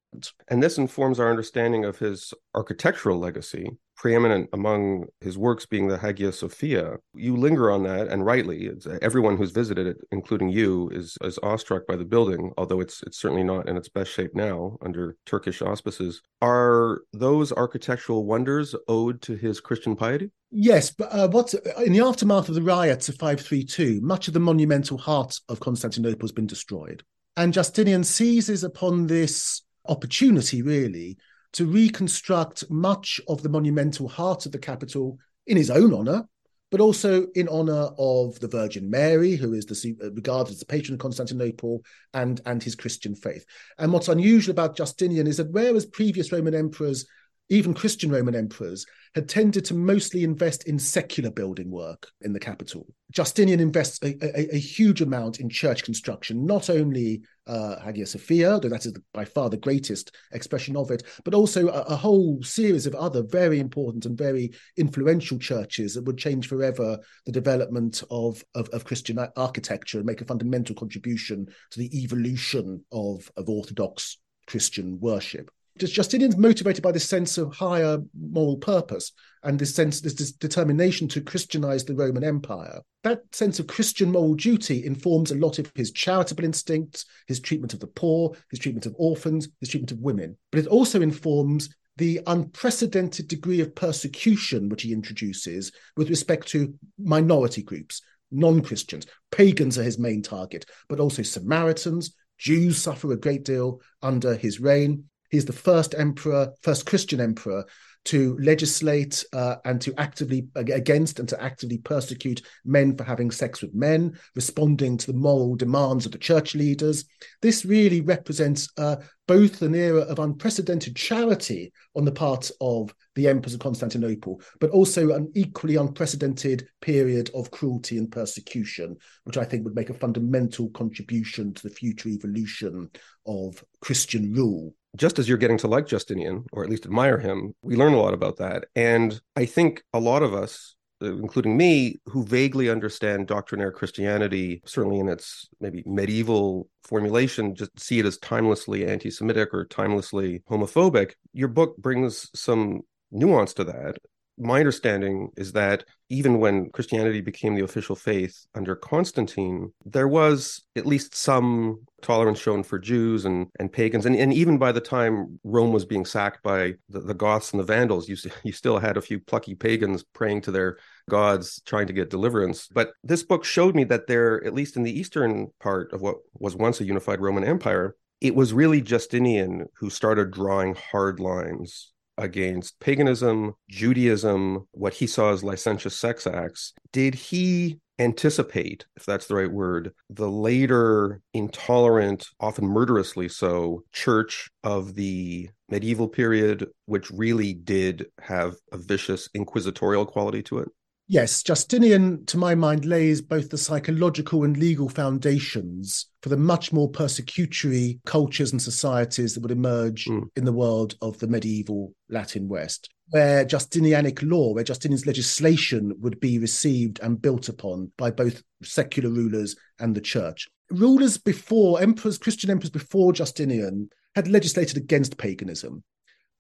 And this informs our understanding of his architectural legacy, preeminent among his works being the Hagia Sophia. You linger on that, and rightly. everyone who's visited it, including you, is, is awestruck by the building, although it's it's certainly not in its best shape now under Turkish auspices. Are those architectural wonders owed to his Christian piety? Yes, but uh, in the aftermath of the riots of 532, much of the monumental heart of Constantinople has been destroyed. And Justinian seizes upon this opportunity, really, to reconstruct much of the monumental heart of the capital in his own honor, but also in honor of the Virgin Mary, who is the, regarded as the patron of Constantinople, and, and his Christian faith. And what's unusual about Justinian is that whereas previous Roman emperors even Christian Roman emperors, had tended to mostly invest in secular building work in the capital. Justinian invests a, a, a huge amount in church construction, not only uh, Hagia Sophia, though that is by far the greatest expression of it, but also a, a, whole series of other very important and very influential churches that would change forever the development of, of, of Christian architecture and make a fundamental contribution to the evolution of, of Orthodox Christian worship. Justinian's motivated by this sense of higher moral purpose and this sense, this, this, determination to Christianize the Roman Empire. That sense of Christian moral duty informs a lot of his charitable instincts, his treatment of the poor, his treatment of orphans, his treatment of women. But it also informs the unprecedented degree of persecution which he introduces with respect to minority groups, non Christians. Pagans are his main target, but also Samaritans. Jews suffer a great deal under his reign. He's the first emperor, first Christian emperor to legislate uh, and to actively against and to actively persecute men for having sex with men, responding to the moral demands of the church leaders. This really represents uh, both an era of unprecedented charity on the part of the emperors of Constantinople, but also an equally unprecedented period of cruelty and persecution, which I think would make a fundamental contribution to the future evolution of Christian rule just as you're getting to like Justinian, or at least admire him, we learn a lot about that. And I think a lot of us, uh, including me, who vaguely understand doctrinaire Christianity, certainly in its maybe medieval formulation, just see it as timelessly anti Semitic or timelessly homophobic. Your book brings some nuance to that my understanding is that even when Christianity became the official faith under Constantine, there was at least some tolerance shown for Jews and, and pagans. And, and even by the time Rome was being sacked by the, the Goths and the Vandals, you, you still had a few plucky pagans praying to their gods, trying to get deliverance. But this book showed me that there, at least in the eastern part of what was once a unified Roman Empire, it was really Justinian who started drawing hard lines against paganism, Judaism, what he saw as licentious sex acts. Did he anticipate, if that's the right word, the later intolerant, often murderously so, church of the medieval period, which really did have a vicious inquisitorial quality to it? Yes, Justinian, to my mind, lays both the psychological and legal foundations for the much more persecutory cultures and societies that would emerge mm. in the world of the medieval Latin West, where Justinianic law, where Justinian's legislation would be received and built upon by both secular rulers and the church. Rulers before, emperors, Christian emperors before Justinian, had legislated against paganism.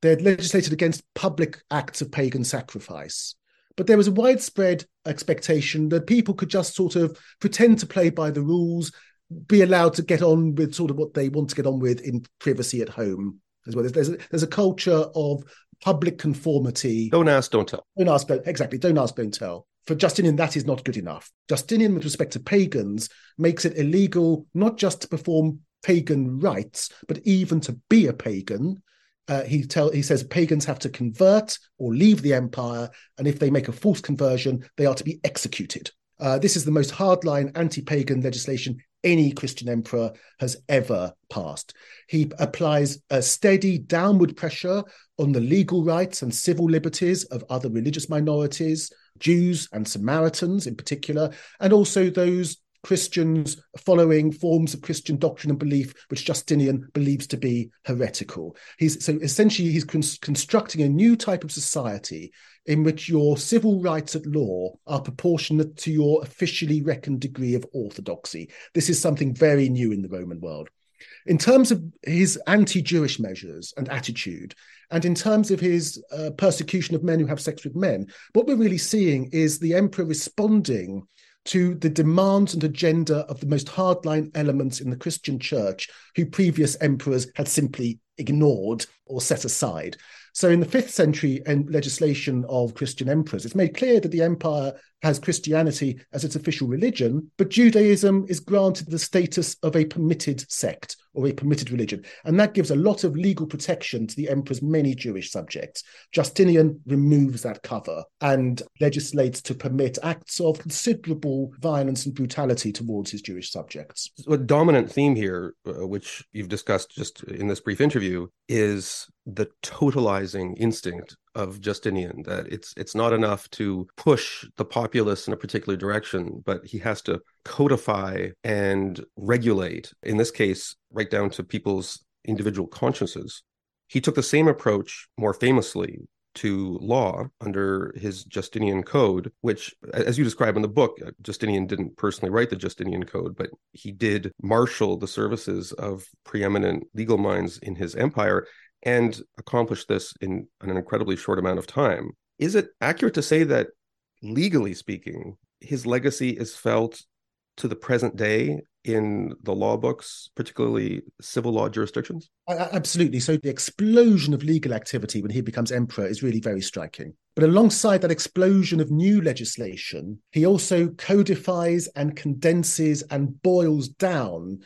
They had legislated against public acts of pagan sacrifice but there was a widespread expectation that people could just sort of pretend to play by the rules, be allowed to get on with sort of what they want to get on with in privacy at home as well. There's, there's, a, there's a culture of public conformity. Don't ask, don't tell. Don't ask, don't, exactly. Don't ask, don't tell. For Justinian, that is not good enough. Justinian, with respect to pagans, makes it illegal not just to perform pagan rites, but even to be a pagan. Uh, he tell he says pagans have to convert or leave the empire, and if they make a false conversion, they are to be executed. Uh, this is the most hardline anti-pagan legislation any Christian emperor has ever passed. He applies a steady downward pressure on the legal rights and civil liberties of other religious minorities, Jews and Samaritans in particular, and also those Christians following forms of Christian doctrine and belief which Justinian believes to be heretical. He's so essentially he's con- constructing a new type of society in which your civil rights at law are proportionate to your officially reckoned degree of orthodoxy. This is something very new in the Roman world. In terms of his anti Jewish measures and attitude, and in terms of his uh, persecution of men who have sex with men, what we're really seeing is the emperor responding to the demands and agenda of the most hardline elements in the Christian church, who previous emperors had simply ignored or set aside. So, in the fifth century um, legislation of Christian emperors, it's made clear that the empire has Christianity as its official religion, but Judaism is granted the status of a permitted sect or a permitted religion. And that gives a lot of legal protection to the emperor's many Jewish subjects. Justinian removes that cover and legislates to permit acts of considerable violence and brutality towards his Jewish subjects. A dominant theme here, uh, which you've discussed just in this brief interview, is the totalizing instinct of Justinian that it's it's not enough to push the populace in a particular direction, but he has to codify and regulate. In this case, right down to people's individual consciences. He took the same approach more famously to law under his Justinian Code, which, as you describe in the book, uh, Justinian didn't personally write the Justinian Code, but he did marshal the services of preeminent legal minds in his empire and accomplish this in an incredibly short amount of time. Is it accurate to say that, legally speaking, his legacy is felt to the present day in the law books, particularly civil law jurisdictions? Absolutely. So the explosion of legal activity when he becomes emperor is really very striking. But alongside that explosion of new legislation, he also codifies and condenses and boils down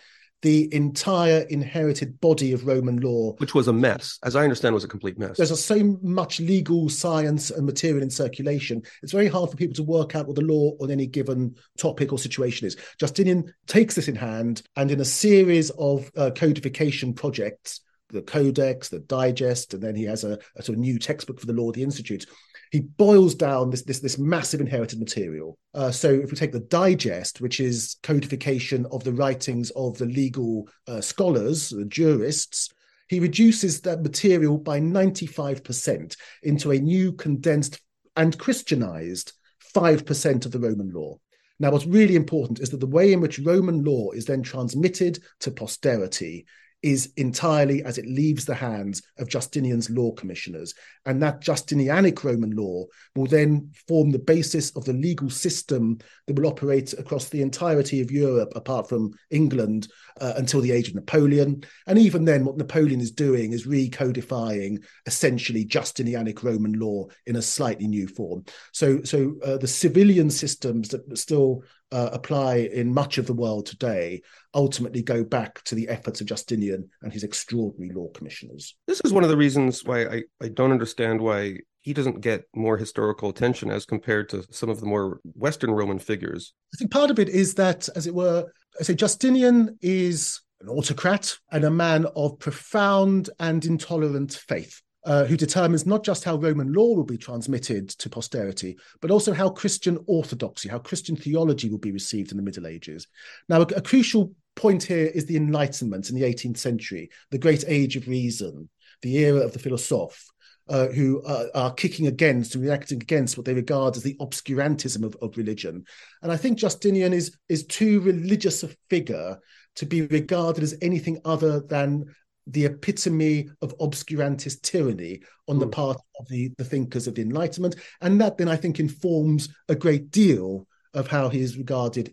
the entire inherited body of Roman law. Which was a mess, as I understand, was a complete mess. There's so much legal science and material in circulation. It's very hard for people to work out what the law on any given topic or situation is. Justinian takes this in hand and in a series of uh, codification projects, the Codex, the Digest, and then he has a, a sort of new textbook for the law, the Institute he boils down this this, this massive inherited material. Uh, so if we take the digest, which is codification of the writings of the legal uh, scholars, the jurists, he reduces that material by 95% into a new condensed and Christianized 5% of the Roman law. Now, what's really important is that the way in which Roman law is then transmitted to posterity is entirely as it leaves the hands of Justinian's law commissioners. And that Justinianic Roman law will then form the basis of the legal system that will operate across the entirety of Europe, apart from England, uh, until the age of Napoleon. And even then, what Napoleon is doing is recodifying essentially Justinianic Roman law in a slightly new form. So, so uh, the civilian systems that still uh, apply in much of the world today ultimately go back to the efforts of Justinian and his extraordinary law commissioners. This is one of the reasons why I, I don't understand why he doesn't get more historical attention as compared to some of the more Western Roman figures. I think part of it is that, as it were, I say Justinian is an autocrat and a man of profound and intolerant faith uh, who determines not just how Roman law will be transmitted to posterity, but also how Christian orthodoxy, how Christian theology will be received in the Middle Ages. Now, a, a crucial point here is the Enlightenment in the 18th century, the great age of reason, the era of the philosophe. Uh, who uh, are kicking against and reacting against what they regard as the obscurantism of, of religion. And I think Justinian is, is too religious a figure to be regarded as anything other than the epitome of obscurantist tyranny on the hmm. part of the, the thinkers of the Enlightenment. And that then I think informs a great deal of how he is regarded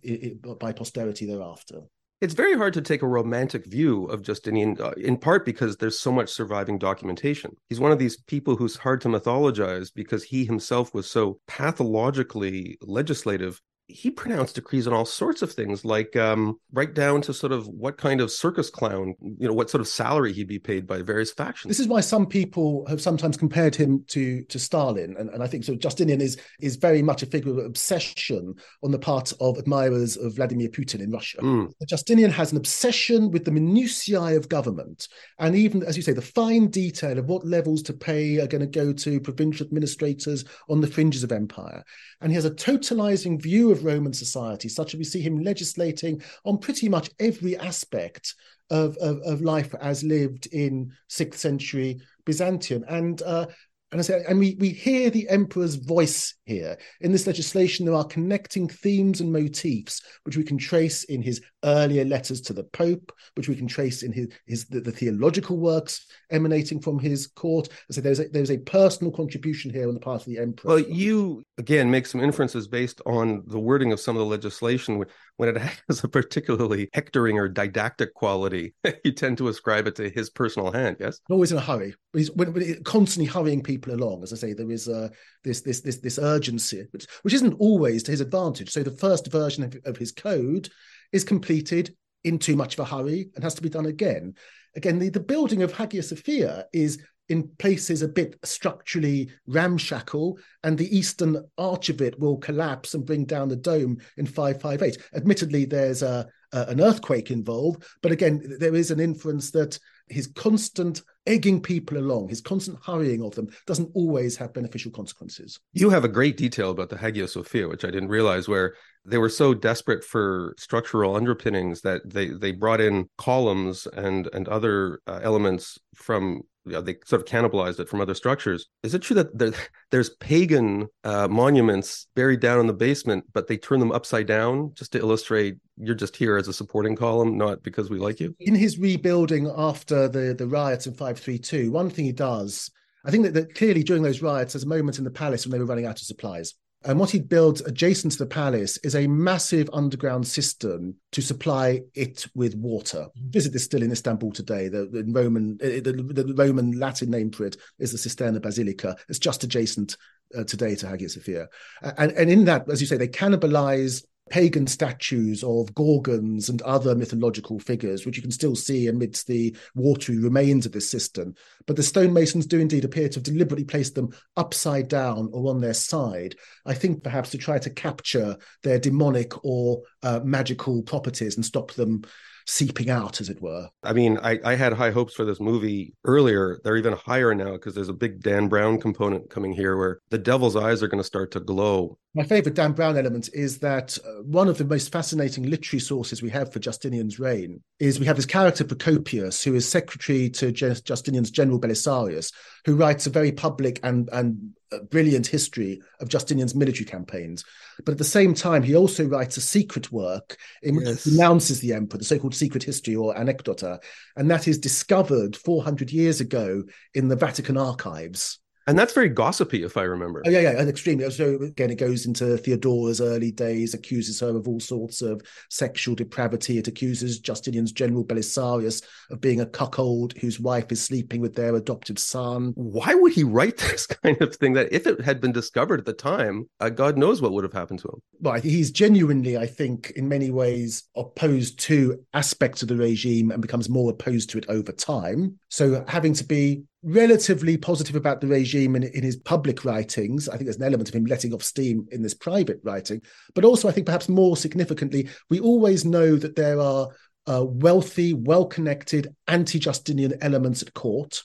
by posterity thereafter. It's very hard to take a romantic view of Justinian, uh, in part because there's so much surviving documentation. He's one of these people who's hard to mythologize because he himself was so pathologically legislative he pronounced decrees on all sorts of things, like um, right down to sort of what kind of circus clown, you know, what sort of salary he'd be paid by various factions. This is why some people have sometimes compared him to to Stalin, and, and I think so. Justinian is is very much a figure of obsession on the part of admirers of Vladimir Putin in Russia. Mm. Justinian has an obsession with the minutiae of government, and even as you say, the fine detail of what levels to pay are going to go to provincial administrators on the fringes of empire, and he has a totalizing view of Roman society, such that we see him legislating on pretty much every aspect of, of, of life as lived in sixth century Byzantium. And uh, and I say, and we, we hear the emperor's voice here. In this legislation, there are connecting themes and motifs which we can trace in his earlier letters to the Pope, which we can trace in his, his the, the theological works emanating from his court. I say there's a, there's a personal contribution here on the part of the emperor. Well, you again make some inferences based on the wording of some of the legislation when it has a particularly hectoring or didactic quality, you tend to ascribe it to his personal hand. Yes, always in a hurry. He's when, when constantly hurrying people along. As I say, there is uh, this this this this urgency, which, which isn't always to his advantage. So the first version of, of his code is completed in too much of a hurry and has to be done again. Again, the, the building of Hagia Sophia is in places a bit structurally ramshackle, and the eastern arch of it will collapse and bring down the dome in 558. Admittedly, there's a, a, an earthquake involved, but again, there is an inference that his constant egging people along, his constant hurrying of them, doesn't always have beneficial consequences. You have a great detail about the Hagia Sophia, which I didn't realize, where they were so desperate for structural underpinnings that they they brought in columns and and other uh, elements from you know, they sort of cannibalized it from other structures. Is it true that there, there's pagan uh, monuments buried down in the basement, but they turn them upside down just to illustrate you're just here as a supporting column, not because we like you? In his rebuilding after the, the riots in 532, one thing he does, I think that, that clearly during those riots, there's a moment in the palace when they were running out of supplies. And what he'd built adjacent to the palace is a massive underground system to supply it with water. Visit this still in Istanbul today. The, the Roman, eh, the, the, Roman Latin name for it is the Cisterna Basilica. It's just adjacent uh, today to Hagia Sophia. And, and in that, as you say, they cannibalize pagan statues of gorgons and other mythological figures, which you can still see amidst the watery remains of this cistern. But the stonemasons do indeed appear to have deliberately placed them upside down or on their side, I think perhaps to try to capture their demonic or uh, magical properties and stop them seeping out, as it were. I mean, I, I had high hopes for this movie earlier. They're even higher now because there's a big Dan Brown component coming here where the devil's eyes are going to start to glow. My favorite Dan Brown element is that uh, one of the most fascinating literary sources we have for Justinian's reign is we have this character Procopius, who is secretary to Justinian's general Belisarius, who writes a very public and, and brilliant history of Justinian's military campaigns. But at the same time, he also writes a secret work in which yes. he denounces the emperor, the so-called secret history or anecdota, and that is discovered 400 years ago in the Vatican archives. And that's very gossipy, if I remember. Oh, yeah, yeah, and extremely. So again, it goes into Theodora's early days, accuses her of all sorts of sexual depravity. It accuses Justinian's general Belisarius of being a cuckold whose wife is sleeping with their adopted son. Why would he write this kind of thing? That if it had been discovered at the time, uh, God knows what would have happened to him. Well, he's genuinely, I think, in many ways opposed to aspects of the regime and becomes more opposed to it over time. So having to be relatively positive about the regime in, in his public writings. I think there's an element of him letting off steam in this private writing. But also, I think perhaps more significantly, we always know that there are uh, wealthy, well connected anti Justinian elements at court.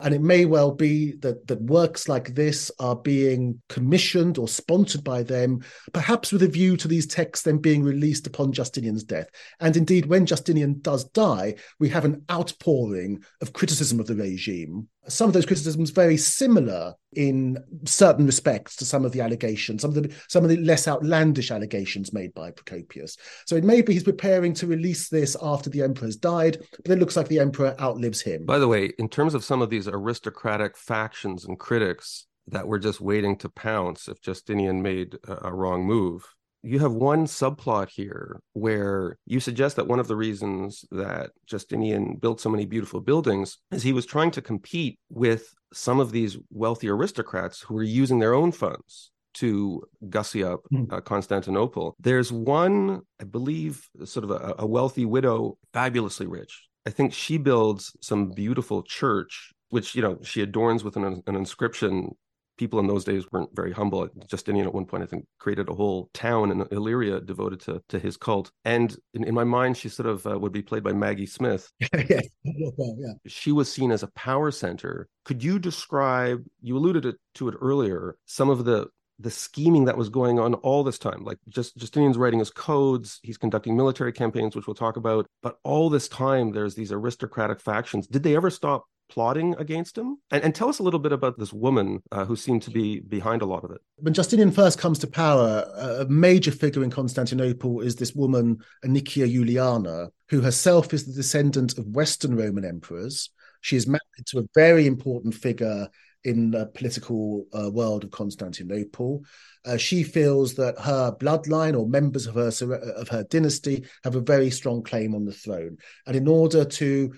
And it may well be that, that works like this are being commissioned or sponsored by them, perhaps with a view to these texts then being released upon Justinian's death. And indeed, when Justinian does die, we have an outpouring of criticism of the regime some of those criticisms very similar in certain respects to some of the allegations, some of the some of the less outlandish allegations made by Procopius. So it may be he's preparing to release this after the emperor has died, but it looks like the emperor outlives him. By the way, in terms of some of these aristocratic factions and critics that were just waiting to pounce if Justinian made a, a wrong move, you have one subplot here where you suggest that one of the reasons that Justinian built so many beautiful buildings is he was trying to compete with some of these wealthy aristocrats who were using their own funds to gussy up Hmm. uh, Constantinople. There's one, I believe, sort of a, a wealthy widow, fabulously rich. I think she builds some beautiful church, which you know she adorns with an, an inscription. People in those days weren't very humble. Justinian at one point, I think, created a whole town in Illyria devoted to to his cult. And in, in my mind, she sort of uh, would be played by Maggie Smith, yeah. Yeah. she was seen as a power center. Could you describe? You alluded to it earlier. Some of the the scheming that was going on all this time, like just Justinian's writing his codes, he's conducting military campaigns, which we'll talk about. But all this time, there's these aristocratic factions. Did they ever stop plotting against him? And, and tell us a little bit about this woman uh, who seemed to be behind a lot of it. When Justinian first comes to power, a major figure in Constantinople is this woman, Anicia Juliana, who herself is the descendant of Western Roman emperors. She is married to a very important figure in the political uh, world of Constantinople. Uh, she feels that her bloodline or members of her of her dynasty have a very strong claim on the throne, and in order to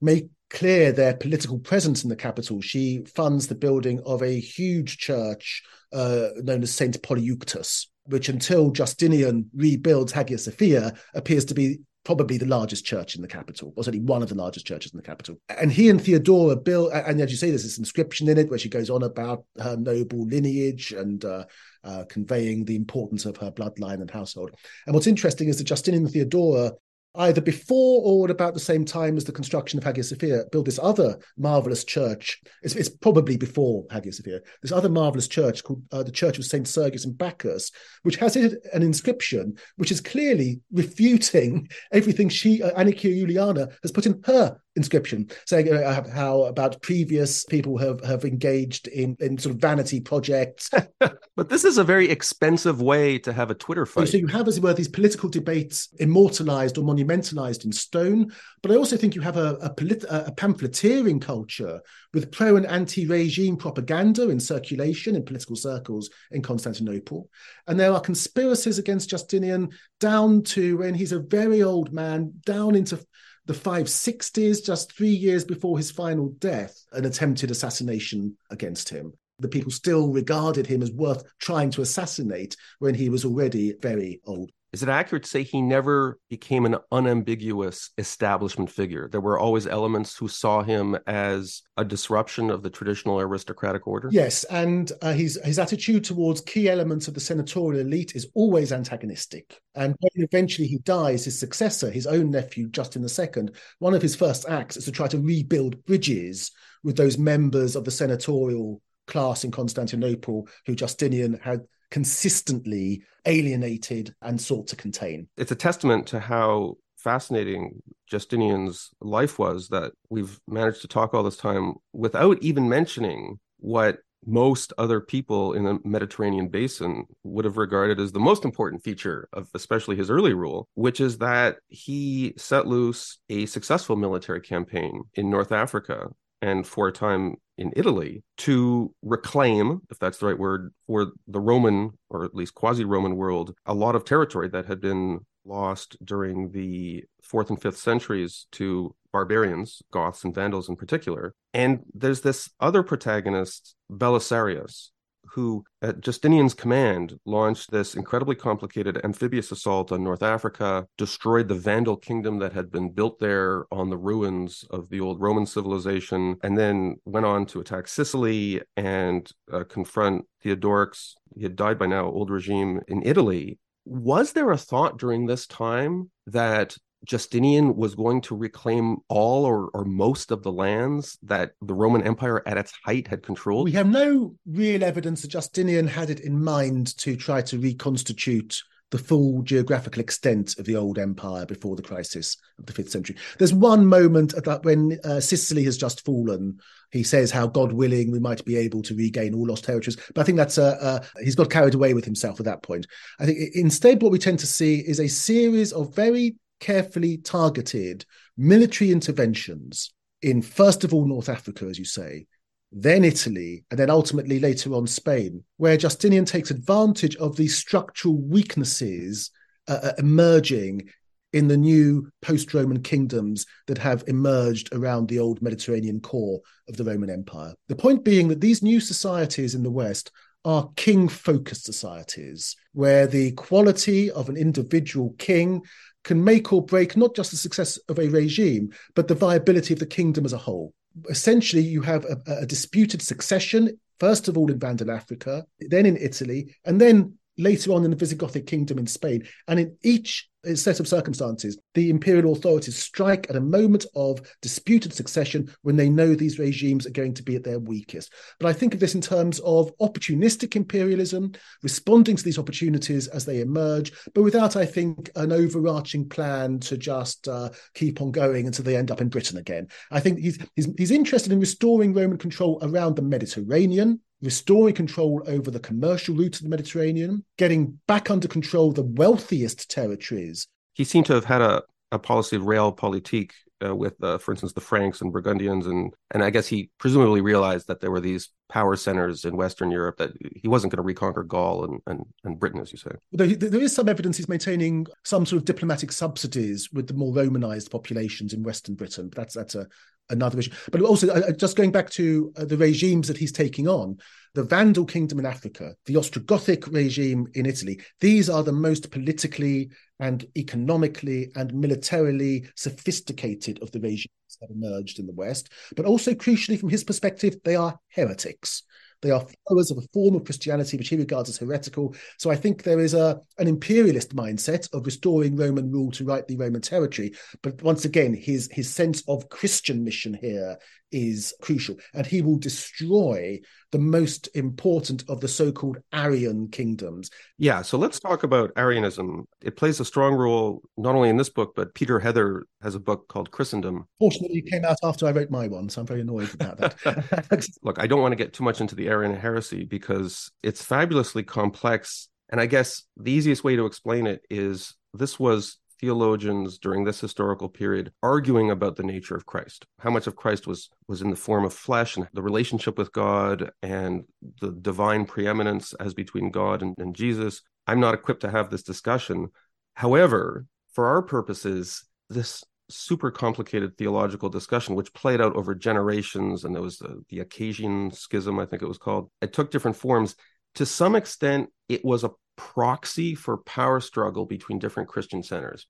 make clear their political presence in the capital, she funds the building of a huge church uh, known as Saint Polyeuctus, which until Justinian rebuilds Hagia Sophia appears to be probably the largest church in the capital, or certainly one of the largest churches in the capital. And he and Theodora built, and as you say, there's this inscription in it where she goes on about her noble lineage and uh, uh, conveying the importance of her bloodline and household. And what's interesting is that Justinian and Theodora either before or about the same time as the construction of Hagia Sophia, built this other marvelous church. It's, it's probably before Hagia Sophia. This other marvelous church called uh, the Church of Saint Sergius and Bacchus, which has an inscription which is clearly refuting everything she, uh, Anicia Juliana, has put in her inscription, saying uh, how about previous people have have engaged in in sort of vanity projects. but this is a very expensive way to have a Twitter fight. So you have, as it were, these political debates immortalized or monumentalized in stone. But I also think you have a a, polit- a pamphleteering culture with pro and anti-regime propaganda in circulation in political circles in Constantinople, and there are conspiracies against Justinian down to when he's a very old man, down into the 560s, just three years before his final death, an attempted assassination against him. The people still regarded him as worth trying to assassinate when he was already very old. Is it accurate to say he never became an unambiguous establishment figure? There were always elements who saw him as a disruption of the traditional aristocratic order? Yes, and uh, his, his attitude towards key elements of the senatorial elite is always antagonistic. And when eventually he dies, his successor, his own nephew, Justin II, one of his first acts is to try to rebuild bridges with those members of the senatorial class in Constantinople who Justinian had consistently alienated and sought to contain. It's a testament to how fascinating Justinian's life was that we've managed to talk all this time without even mentioning what most other people in the Mediterranean basin would have regarded as the most important feature of especially his early rule, which is that he set loose a successful military campaign in North Africa and for a time in Italy to reclaim, if that's the right word, for the Roman or at least quasi Roman world, a lot of territory that had been lost during the fourth and fifth centuries to barbarians, Goths and Vandals in particular. And there's this other protagonist, Belisarius, who, at Justinian's command, launched this incredibly complicated amphibious assault on North Africa, destroyed the Vandal kingdom that had been built there on the ruins of the old Roman civilization, and then went on to attack Sicily and uh, confront Theodoric's, he had died by now, old regime in Italy. Was there a thought during this time that Justinian was going to reclaim all or, or most of the lands that the Roman Empire at its height had controlled? We have no real evidence that Justinian had it in mind to try to reconstitute the full geographical extent of the old empire before the crisis of the fifth century. There's one moment that when uh, Sicily has just fallen, he says how God willing we might be able to regain all lost territories. But I think that's uh, uh, he's got carried away with himself at that point. I think instead what we tend to see is a series of very carefully targeted military interventions in first of all North Africa, as you say, then Italy, and then ultimately later on Spain, where Justinian takes advantage of these structural weaknesses uh, uh emerging in the new post Roman kingdoms that have emerged around the old Mediterranean core of the Roman Empire. The point being that these new societies in the West are king focused societies where the quality of an individual king can make or break not just the success of a regime, but the viability of the kingdom as a whole. Essentially, you have a, a disputed succession, first of all in Vandal Africa, then in Italy, and then later on in the Visigothic kingdom in Spain. And in each set of circumstances, the imperial authorities strike at a moment of disputed succession when they know these regimes are going to be at their weakest. But I think of this in terms of opportunistic imperialism, responding to these opportunities as they emerge, but without, I think, an overarching plan to just uh, keep on going until they end up in Britain again. I think he's, he's, he's interested in restoring Roman control around the Mediterranean, restoring control over the commercial route of the Mediterranean, getting back under control the wealthiest territories. He seemed to have had a, a policy of realpolitik uh, with, uh, for instance, the Franks and Burgundians, and and I guess he presumably realized that there were these power centers in Western Europe that he wasn't going to reconquer Gaul and, and, and Britain, as you say. There, there is some evidence he's maintaining some sort of diplomatic subsidies with the more Romanized populations in Western Britain. But that's that's a another issue. But also, uh, just going back to uh, the regimes that he's taking on, the Vandal kingdom in Africa, the Ostrogothic regime in Italy, these are the most politically and economically and militarily sophisticated of the regimes that emerged in the West. But also, crucially, from his perspective, they are heretics. They are followers of a form of Christianity which he regards as heretical. So I think there is a an imperialist mindset of restoring Roman rule to rightly Roman territory. But once again, his his sense of Christian mission here is crucial, and he will destroy the most important of the so-called Arian kingdoms. Yeah, so let's talk about Arianism. It plays a strong role not only in this book, but Peter Heather has a book called Christendom. Fortunately, it came out after I wrote my one, so I'm very annoyed about that. Look, I don't want to get too much into the Arian heresy because it's fabulously complex. And I guess the easiest way to explain it is this was theologians during this historical period arguing about the nature of Christ, how much of Christ was was in the form of flesh and the relationship with God and the divine preeminence as between God and, and Jesus. I'm not equipped to have this discussion. However, for our purposes, this super complicated theological discussion, which played out over generations, and there was the, the Schism, I think it was called. It took different forms. To some extent, it was a proxy for power struggle between different Christian centers.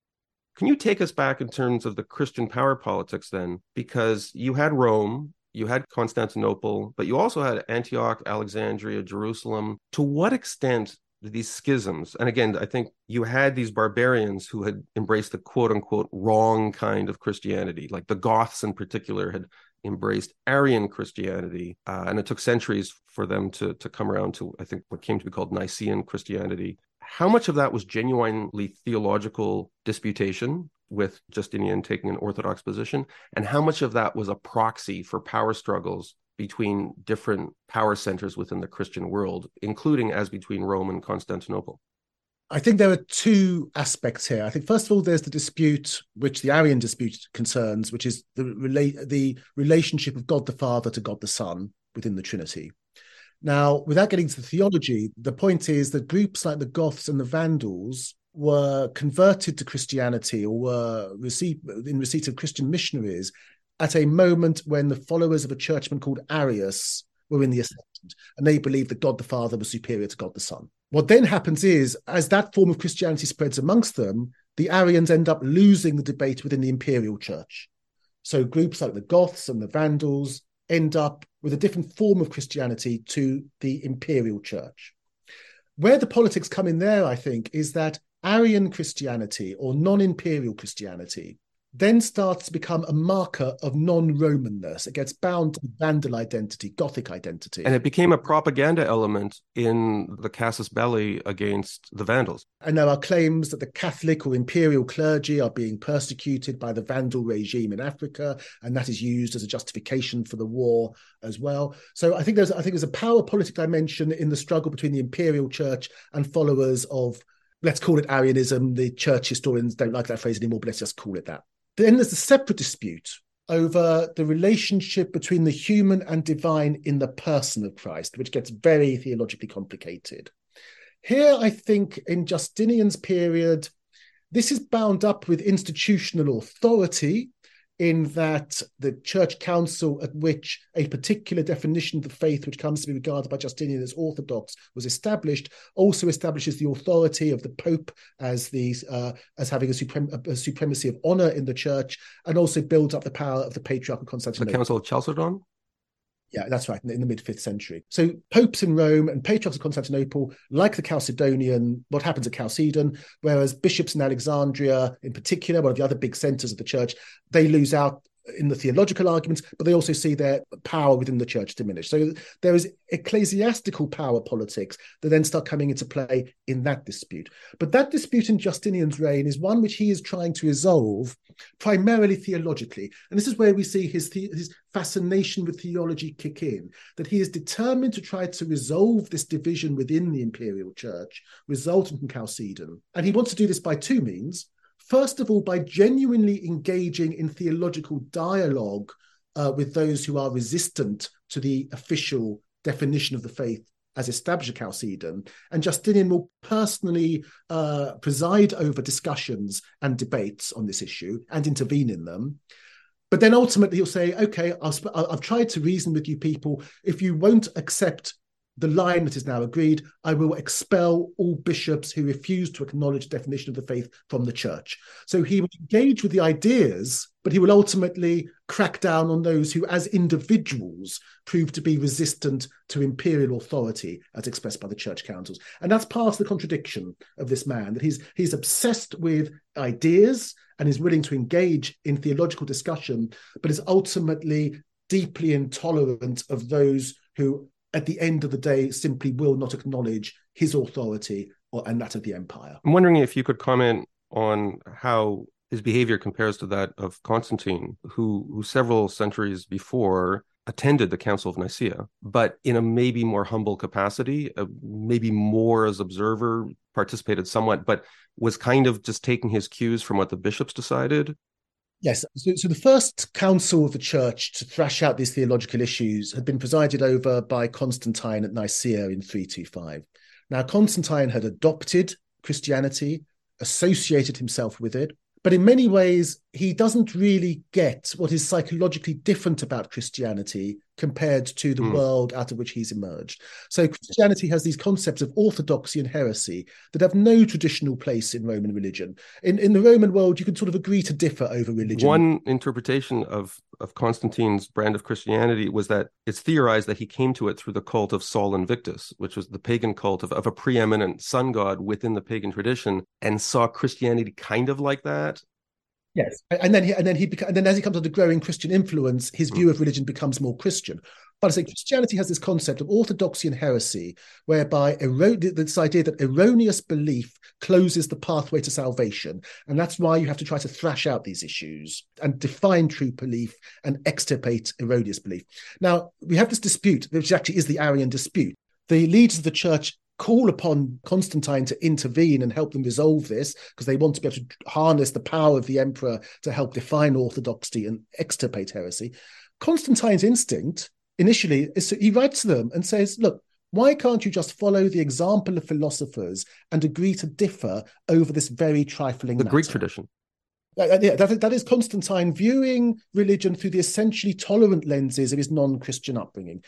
Can you take us back in terms of the Christian power politics then? Because you had Rome, you had Constantinople, but you also had Antioch, Alexandria, Jerusalem. To what extent did these schisms, and again, I think you had these barbarians who had embraced the quote unquote wrong kind of Christianity, like the Goths in particular had embraced Arian Christianity, uh, and it took centuries for them to to come around to I think what came to be called Nicene Christianity. How much of that was genuinely theological disputation with Justinian taking an orthodox position, and how much of that was a proxy for power struggles between different power centers within the Christian world, including as between Rome and Constantinople? I think there are two aspects here. I think first of all, there's the dispute which the Arian dispute concerns, which is the relate the relationship of God the Father to God the Son within the Trinity. Now, without getting to the theology, the point is that groups like the Goths and the Vandals were converted to Christianity or were received in receipt of Christian missionaries at a moment when the followers of a churchman called Arius were in the ascendant, and they believed that God the Father was superior to God the Son. What then happens is, as that form of Christianity spreads amongst them, the Arians end up losing the debate within the imperial church. So groups like the Goths and the Vandals end up with a different form of Christianity to the imperial church. Where the politics come in there, I think, is that Arian Christianity or non imperial Christianity then starts to become a marker of non-Romanness. It gets bound to Vandal identity, Gothic identity. And it became a propaganda element in the casus belli against the Vandals. And there are claims that the Catholic or imperial clergy are being persecuted by the Vandal regime in Africa, and that is used as a justification for the war as well. So I think there's I think there's a power politic dimension in the struggle between the imperial church and followers of let's call it Arianism. The church historians don't like that phrase anymore, but let's just call it that. Then there's a separate dispute over the relationship between the human and divine in the person of Christ, which gets very theologically complicated. Here, I think in Justinian's period, this is bound up with institutional authority in that the church council at which a particular definition of the faith, which comes to be regarded by Justinian as orthodox, was established, also establishes the authority of the Pope as the uh, as having a, suprem- a, supremacy of honor in the church, and also builds up the power of the Patriarch of Constantinople. The Council of Chalcedon. Yeah, that's right, in the, mid fifth century. So popes in Rome and patriarchs of Constantinople, like the Chalcedonian, what happens at Chalcedon, whereas bishops in Alexandria, in particular, one of the other big centers of the church, they lose out in the theological arguments, but they also see their power within the church diminish. So there is ecclesiastical power politics that then start coming into play in that dispute. But that dispute in Justinian's reign is one which he is trying to resolve primarily theologically. And this is where we see his, the- his fascination with theology kick in, that he is determined to try to resolve this division within the imperial church resulting from Chalcedon. And he wants to do this by two means first of all, by genuinely engaging in theological dialogue uh, with those who are resistant to the official definition of the faith as established at Chalcedon. And Justinian will personally uh, preside over discussions and debates on this issue and intervene in them. But then ultimately, he'll say, okay, i have tried to reason with you people. If you won't accept the line that is now agreed I will expel all bishops who refuse to acknowledge the definition of the faith from the church. So he will engage with the ideas, but he will ultimately crack down on those who, as individuals, prove to be resistant to imperial authority as expressed by the church councils. And that's part of the contradiction of this man that he's he's obsessed with ideas and is willing to engage in theological discussion, but is ultimately deeply intolerant of those who at the end of the day simply will not acknowledge his authority or, and that of the empire. I'm wondering if you could comment on how his behavior compares to that of Constantine, who, who several centuries before attended the Council of Nicaea, but in a maybe more humble capacity, uh, maybe more as observer, participated somewhat, but was kind of just taking his cues from what the bishops decided Yes. So, so, the first council of the church to thrash out these theological issues had been presided over by Constantine at Nicaea in 325. Now, Constantine had adopted Christianity, associated himself with it, but in many ways, he doesn't really get what is psychologically different about Christianity compared to the mm. world out of which he's emerged. So Christianity has these concepts of orthodoxy and heresy that have no traditional place in Roman religion. In in the Roman world, you can sort of agree to differ over religion. One interpretation of of Constantine's brand of Christianity was that it's theorized that he came to it through the cult of Sol Invictus, which was the pagan cult of, of a preeminent sun god within the pagan tradition, and saw Christianity kind of like that Yes, and then he and then he beca- and then as he comes under growing Christian influence, his view hmm. of religion becomes more Christian. But I say Christianity has this concept of orthodoxy and heresy, whereby ero- this idea that erroneous belief closes the pathway to salvation, and that's why you have to try to thrash out these issues and define true belief and extirpate erroneous belief. Now we have this dispute, which actually is the Arian dispute. The leaders of the church call upon Constantine to intervene and help them resolve this because they want to be able to harness the power of the emperor to help define orthodoxy and extirpate heresy. Constantine's instinct initially is to, he writes to them and says, Look, why can't you just follow the example of philosophers and agree to differ over this very trifling the matter? Greek tradition? Uh, uh yeah, that, that is Constantine viewing religion through the essentially tolerant lenses of his non-Christian upbringing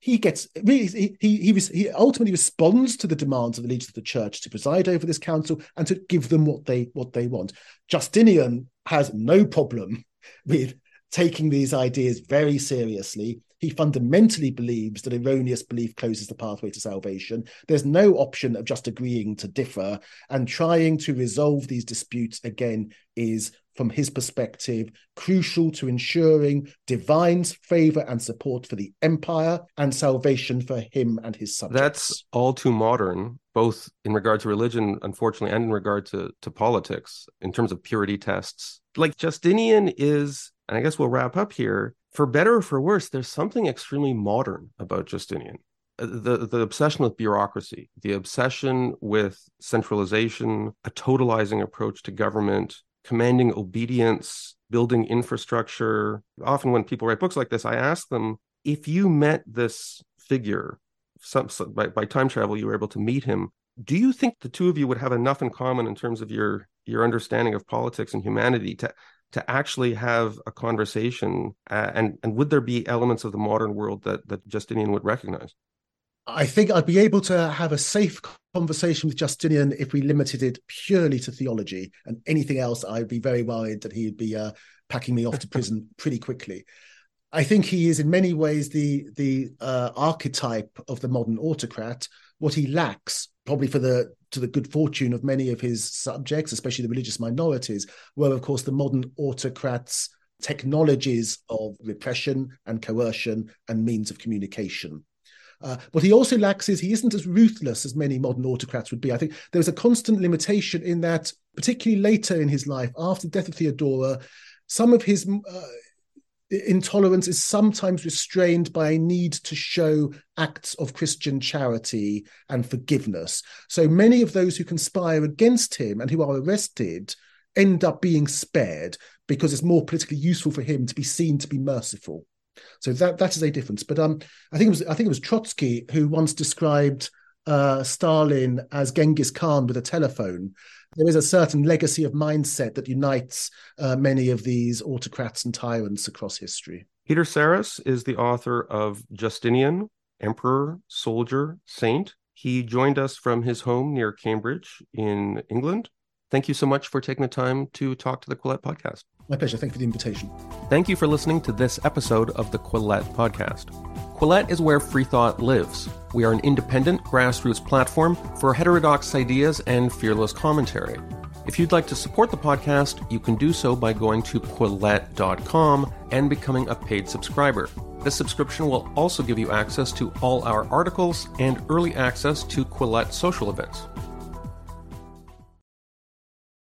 he gets really he he he, he ultimately responds to the demands of the leaders of the church to preside over this council and to give them what they what they want. Justinian has no problem with taking these ideas very seriously. He fundamentally believes that erroneous belief closes the pathway to salvation. There's no option of just agreeing to differ, and trying to resolve these disputes again is from his perspective, crucial to ensuring divine's favor and support for the empire and salvation for him and his subjects. That's all too modern, both in regard to religion, unfortunately, and in regard to, to politics, in terms of purity tests. Like Justinian is, and I guess we'll wrap up here, for better or for worse, there's something extremely modern about Justinian uh, the the obsession with bureaucracy, the obsession with centralization, a totalizing approach to government, commanding obedience building infrastructure. Often, when people write books like this, I ask them if you met this figure some, by, by time travel, you were able to meet him. Do you think the two of you would have enough in common in terms of your your understanding of politics and humanity to to actually have a conversation? Uh, and and would there be elements of the modern world that that Justinian would recognize? I think I'd be able to have a safe conversation with Justinian if we limited it purely to theology and anything else. I'd be very worried that he'd be uh, packing me off to prison pretty quickly. I think he is in many ways the the uh, archetype of the modern autocrat. What he lacks, probably for the to the good fortune of many of his subjects, especially the religious minorities, were of course the modern autocrats' technologies of repression and coercion and means of communication. Uh, what he also lacks is he isn't as ruthless as many modern autocrats would be. I think there was a constant limitation in that, particularly later in his life, after the death of Theodora, some of his uh, intolerance is sometimes restrained by a need to show acts of Christian charity and forgiveness. So many of those who conspire against him and who are arrested end up being spared because it's more politically useful for him to be seen to be merciful. So that that is a difference. But um, I think it was I think it was Trotsky who once described uh, Stalin as Genghis Khan with a telephone. There is a certain legacy of mindset that unites uh, many of these autocrats and tyrants across history. Peter Sarris is the author of Justinian, Emperor, Soldier, Saint. He joined us from his home near Cambridge in England. Thank you so much for taking the time to talk to the Quillette podcast. My pleasure. Thank you for the invitation. Thank you for listening to this episode of the Quillette podcast. Quillette is where free thought lives. We are an independent grassroots platform for heterodox ideas and fearless commentary. If you'd like to support the podcast, you can do so by going to Quillette.com and becoming a paid subscriber. This subscription will also give you access to all our articles and early access to Quillette social events.